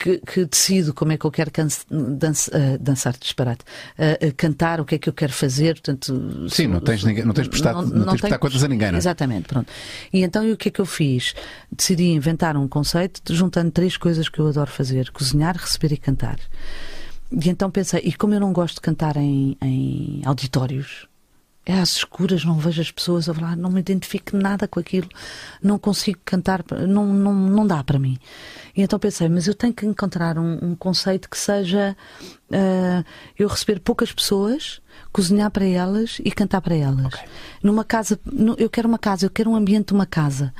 que, que, decido como é que eu quero dança, uh, dançar, disparate, uh, cantar, o que é que eu quero fazer. Portanto, Sim, não tens, ninguém, não tens prestado, não, não, não tens prestar contas a ninguém, não é? Exatamente, pronto. E então o que é que eu fiz? Decidi inventar um conceito juntando três coisas que eu adoro fazer: cozinhar, receber e cantar. E então pensei, e como eu não gosto de cantar em, em auditórios, é às escuras, não vejo as pessoas a falar, não me identifico nada com aquilo, não consigo cantar, não, não, não dá para mim. E então pensei, mas eu tenho que encontrar um, um conceito que seja uh, eu receber poucas pessoas, cozinhar para elas e cantar para elas. Okay. Numa casa, eu quero uma casa, eu quero um ambiente de uma casa.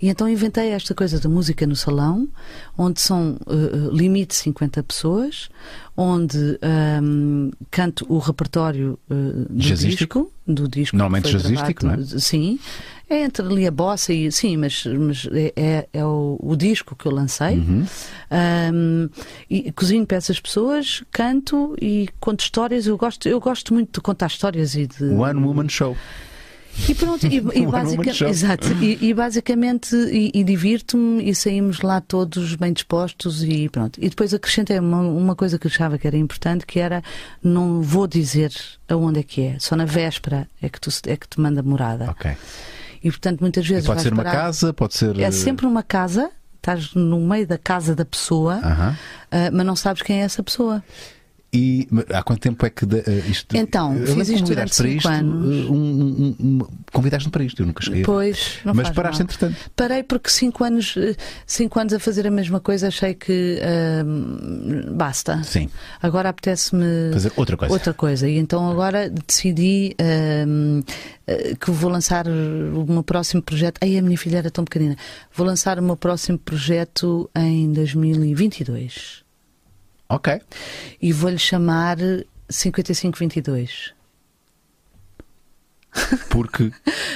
E então inventei esta coisa da música no salão, onde são uh, limite 50 pessoas, onde um, canto o repertório uh, do disco, do disco. Normalmente jazzístico, não é? Sim. É entre ali a bossa e. Sim, mas, mas é, é, é o, o, disco que eu lancei. Uhum. Um, e cozinho para essas pessoas, canto e conto histórias. Eu gosto, eu gosto muito de contar histórias e de. One Woman Show. E pronto, e, e, (laughs) basic, exato, e, e basicamente e, e divirto-me e saímos lá todos bem dispostos e pronto. E depois acrescentei uma, uma coisa que achava que era importante, que era não vou dizer aonde é que é, só na véspera é que tu, é que te manda morada. Ok. E portanto muitas vezes. pode ser uma parar, casa, pode ser. É sempre uma casa, estás no meio da casa da pessoa, uh -huh. uh, mas não sabes quem é essa pessoa. E há quanto tempo é que uh, isto. Então, fiz isto durante para isto, anos. Um, um, um, convidaste-me para isto, eu nunca cheguei. Pois, não Mas paraste mal. entretanto. Parei porque 5 anos, cinco anos a fazer a mesma coisa achei que uh, basta. Sim. Agora apetece-me. Fazer outra coisa. Outra coisa. E então agora decidi uh, que vou lançar o meu próximo projeto. Ai, a minha filha era tão pequenina. Vou lançar o meu próximo projeto em 2022. Ok. E vou-lhe chamar 5522. Porque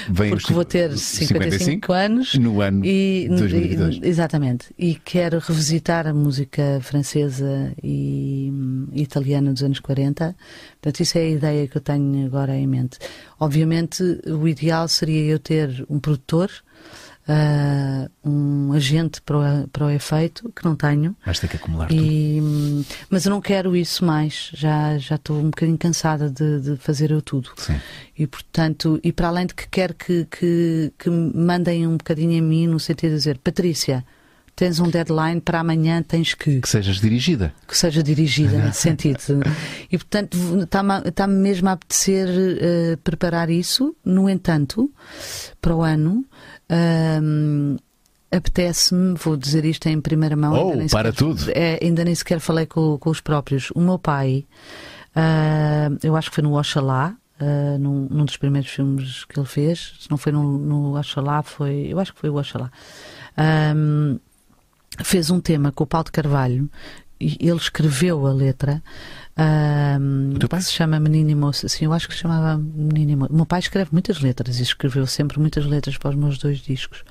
vem Porque vou ter 55, 55 anos no ano e, 2022. E, exatamente. E quero revisitar a música francesa e, e italiana dos anos 40. Portanto, isso é a ideia que eu tenho agora em mente. Obviamente, o ideal seria eu ter um produtor uh, um agente para o, para o efeito, que não tenho. Mas tem que acumular e, tudo. Mas eu não quero isso mais, já, já estou um bocadinho cansada de, de fazer eu tudo. Sim. E portanto, e para além de que quero que, que, que mandem um bocadinho a mim no sentido de dizer, Patrícia, tens um deadline para amanhã, tens que. Que sejas dirigida. Que seja dirigida, nesse (laughs) sentido. E, portanto, está-me está mesmo a apetecer uh, preparar isso. No entanto, para o ano, um, apetece-me, vou dizer isto em primeira mão. Oh, para sequer, tudo! É, ainda nem sequer falei com, com os próprios. O meu pai, uh, eu acho que foi no Oxalá, uh, num, num, dos primeiros filmes que ele fez. Se não foi no, no Oxalá, foi. Eu acho que foi o Oxalá. Um, fez um tema com o Paulo de Carvalho ele escreveu a letra. Um, que se chama Menino e Moça. Sim, eu acho que se chamava Menino e Moça. O meu pai escreve muitas letras e escreveu sempre muitas letras para os meus dois discos.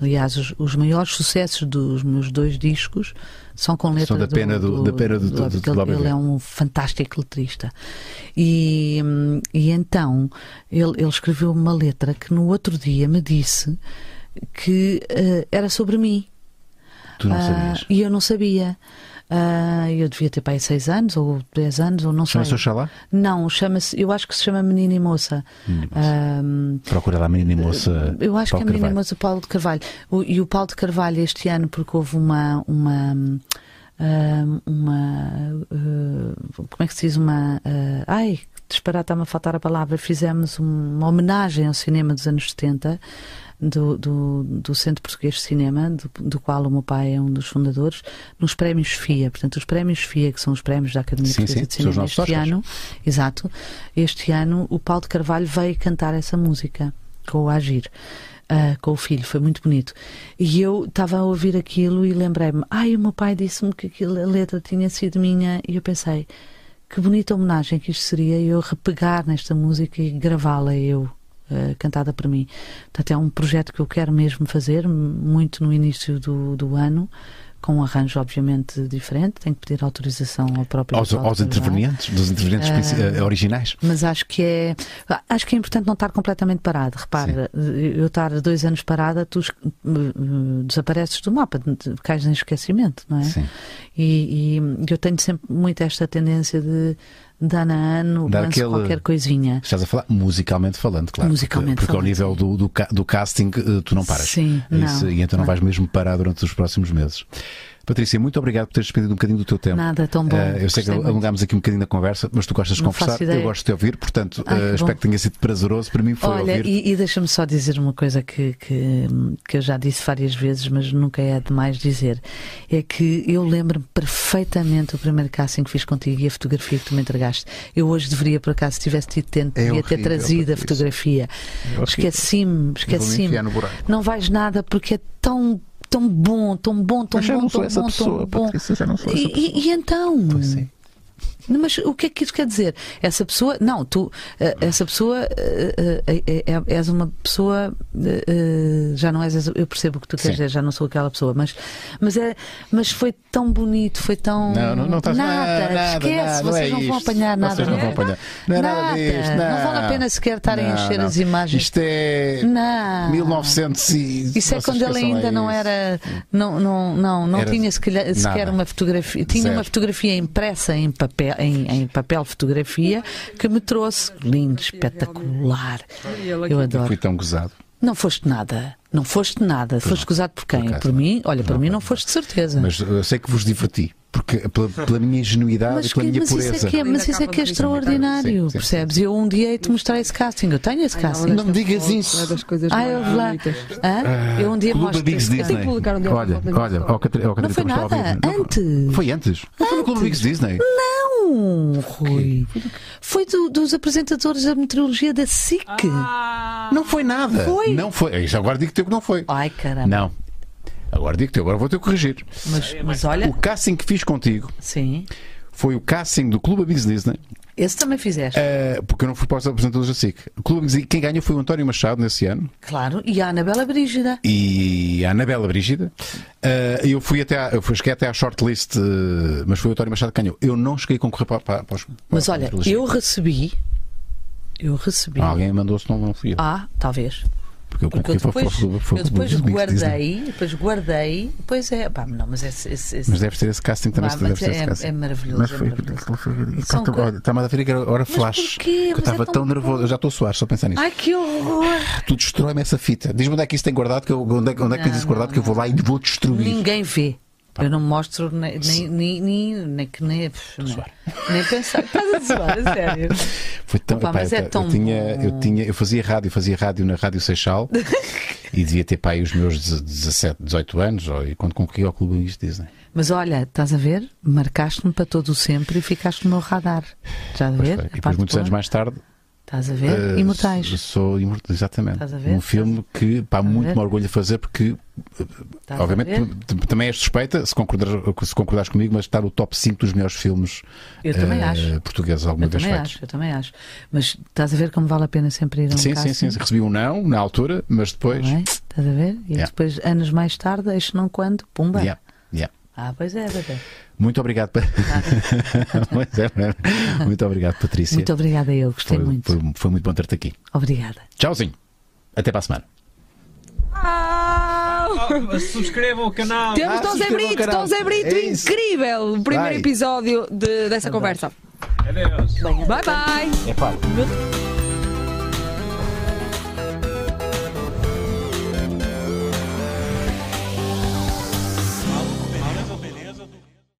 Aliás, os, os maiores sucessos dos meus dois discos são com letras são da pena do, do, da pena do, do, do, do ele, ele é um fantástico letrista. E, e então ele, ele escreveu uma letra que no outro dia me disse que uh, era sobre mim. Tu não uh, sabias? E eu não sabia. Uh, eu devia ter pai 6 anos ou 10 anos, ou não sei. Chama-se Oxalá? Não, chama-se, eu acho que se chama Menina e Moça. Uh, Procura lá Menina e Moça. Eu acho Paulo que é Menina e Moça Paulo de Carvalho. O, e o Paulo de Carvalho este ano, porque houve uma. uma uma como é que se diz? Uma. ai, disparar, está-me a faltar a palavra. Fizemos uma homenagem ao cinema dos anos 70 do, do, do Centro Português de Cinema, do, do, qual o meu pai é um dos fundadores, nos prémios FIA. Portanto, os prémios FIA, que são os prémios da Academia sim, Portuguesa sim, de Cinema, este Oscars. ano, exato, este ano o Paulo de Carvalho veio cantar essa música com o Agir. Uh, com o filho, foi muito bonito. E eu estava a ouvir aquilo e lembrei-me, ai, o meu pai disse-me que aquilo, a letra tinha sido minha, e eu pensei, que bonita homenagem que isto seria eu repegar nesta música e gravá-la eu uh, cantada por mim. Portanto, é um projeto que eu quero mesmo fazer, muito no início do, do ano, com um arranjo obviamente diferente, tenho que pedir autorização ao próprio aos, aos intervenientes, dos intervenientes uh, originais. Mas acho que é acho que é importante não estar completamente parado. Repara, Sim. eu estar dois anos parada, tu desapareces do mapa, cais em esquecimento, não é? Sim. E, e eu tenho sempre muito esta tendência de de ano a ano Dar lanço aquele... qualquer coisinha. Estás a falar musicalmente falando, claro. Musicalmente porque, porque falando, ao nível do, do, do, casting tu não paras. Sim, não, Isso, e então não, não vais mesmo parar durante os próximos meses. Patrícia, muito obrigado por teres despedido um bocadinho do teu tempo. Nada, tão bom. Uh, eu sei que alongámos aqui um bocadinho na conversa, mas tu gostas de não conversar, eu gosto de te ouvir, portanto, Ai, uh, espero que tenha sido prazeroso. Para mim foi Olha, ouvir. E, e deixa-me só dizer uma coisa que, que, que, eu já disse várias vezes, mas nunca é demais dizer. É que eu lembro-me perfeitamente o primeiro casting que fiz contigo e a fotografia que tu me entregaste. Eu hoje deveria, por acaso, se tivesse tido tempo, é devia horrível, ter trazido a fotografia. É esqueci-me, esqueci-me. Não vais nada porque é tão tão bom, tão bom, tão mas bom, tão bom, pessoa, tão bom. Patrícia, já não sou essa e, pessoa. E, e então? Pois sim. Mas o que é que isso quer dizer? Essa pessoa, não, tu, essa pessoa és uma pessoa, já não és, eu percebo o que tu queres dizer, já não sou aquela pessoa, mas, mas, é, mas foi tão bonito, foi tão. Não, não, não estás nada, nada, esquece, nada, não vocês é não vão apanhar nada. Vocês não vão apanhar. Não é nada, nada disto, não. não vale a pena sequer estarem a Não, encher não. as imagens. Isto é Não. 1900 e... Isso é quando ele ainda não era. Não, não, não, não Era tinha sequer, sequer uma fotografia. Tinha Zero. uma fotografia impressa em papel, em, em papel fotografia que me trouxe. Lindo, espetacular. Eu Eu adoro. fui tão gozado. Não foste nada. Não foste nada. foste gozado por quem? Por Por mim? Olha, por Não, mim não. não foste de certeza. Mas eu sei que vos diverti. Porque pela, pela minha ingenuidade Mas, e pela que- minha mas isso pureza. é que é, mas isso é que é extraordinário, Sim, sim, percebes? Eu um dia hei-te mostrar esse casting. Eu tenho esse casting. Não me digas isso. É das coisas Ah, eu mais lá. Hã? Eu um dia Clube mostro Bigs Disney. um dia Olha, olha, ó, Catri- ó, Não foi nada. Antes. Foi antes. Não foi no Clube Bigs Disney. Não, Rui. Foi do- dos apresentadores da meteorologia da SIC. Não foi nada. Foi. Não foi. Isso agora digo-te que não foi. Ai, caramba. Não. Agora digo-te, agora vou ter que corrigir. Mas, mas olha. O casting que fiz contigo Sim. foi o casting do Clube Bigs Disney Esse também fizeste. Uh, porque eu não fui para os apresentadores da SIC. E quem ganhou foi o António Machado nesse ano. Claro, e a Anabela Brígida. E a Anabela Brígida. Uh, eu fui até à, eu fui, cheguei até à shortlist, uh, mas foi o António Machado que ganhou. Eu não cheguei a concorrer para, para, para os. Mas para olha, eu recebi. Eu recebi. alguém mandou, se não, não fui eu. Ah, talvez. Porque eu, porque eu depois, foi, foi, eu depois guardei, depois guardei, pois é, pá, não, mas esse, esse, esse, Mas deve ser esse casting também. Pá, deve é, é, maravilhoso. Mas foi, é Está-me a ver que era hora flash. Porquê? Eu estava é tão, tão nervoso, eu já estou a suar só a pensar nisso. Ai que horror! Tu destrói-me essa fita. Diz-me onde é que isso tem guardado, que eu, onde é, onde é que tens isso guardado, que eu vou lá e vou destruir. Ninguém vê. Eu não mostro nem, nem, nem, nem, nem que nem, (laughs) nem, nem pensar. Estás a zoar, a sério. (laughs) Foi tão, Opa, mas é tão eu, tinha, eu tinha, eu fazia rádio, fazia rádio na Rádio Seixal (laughs) e devia ter pai os meus 17, 18 anos, ou, e quando concorri ao Clube Luís Disney. Mas olha, estás a ver? Marcaste-me para todo o sempre e ficaste no meu radar. Já a ver? E depois, muitos anos mais tarde, Estás a ver? Uh, Imortais. Sou imortal, exatamente. Estás a ver? Um filme que pá, muito me orgulho de fazer porque, Estás obviamente, também és suspeita, se concordares, se concordares comigo, mas está no top 5 dos melhores filmes eu também uh, acho. portugueses alguma eu vez também feitos. Acho, eu também acho. Mas estás a ver como vale a pena sempre ir a um Sim, sim, sim. Recebi um não na altura, mas depois. É? Estás a ver? E yeah. depois, anos mais tarde, este não quando, pumba. Yeah. Yeah. Ah, pois é, bebê. Muito obrigado. (laughs) É, muito obrigado, Patrícia. Muito obrigada eu, gostei foi, muito. Foi, foi, muito bom ter-te aqui. Obrigada. Tchauzinho. Até para a semana. Ah, subscrevam o canal. Temos ah, Dom Zé Brito, Dom Zé Brito, é incrível! O primeiro Vai. episódio de, dessa conversa. Adeus. Bye bye. É.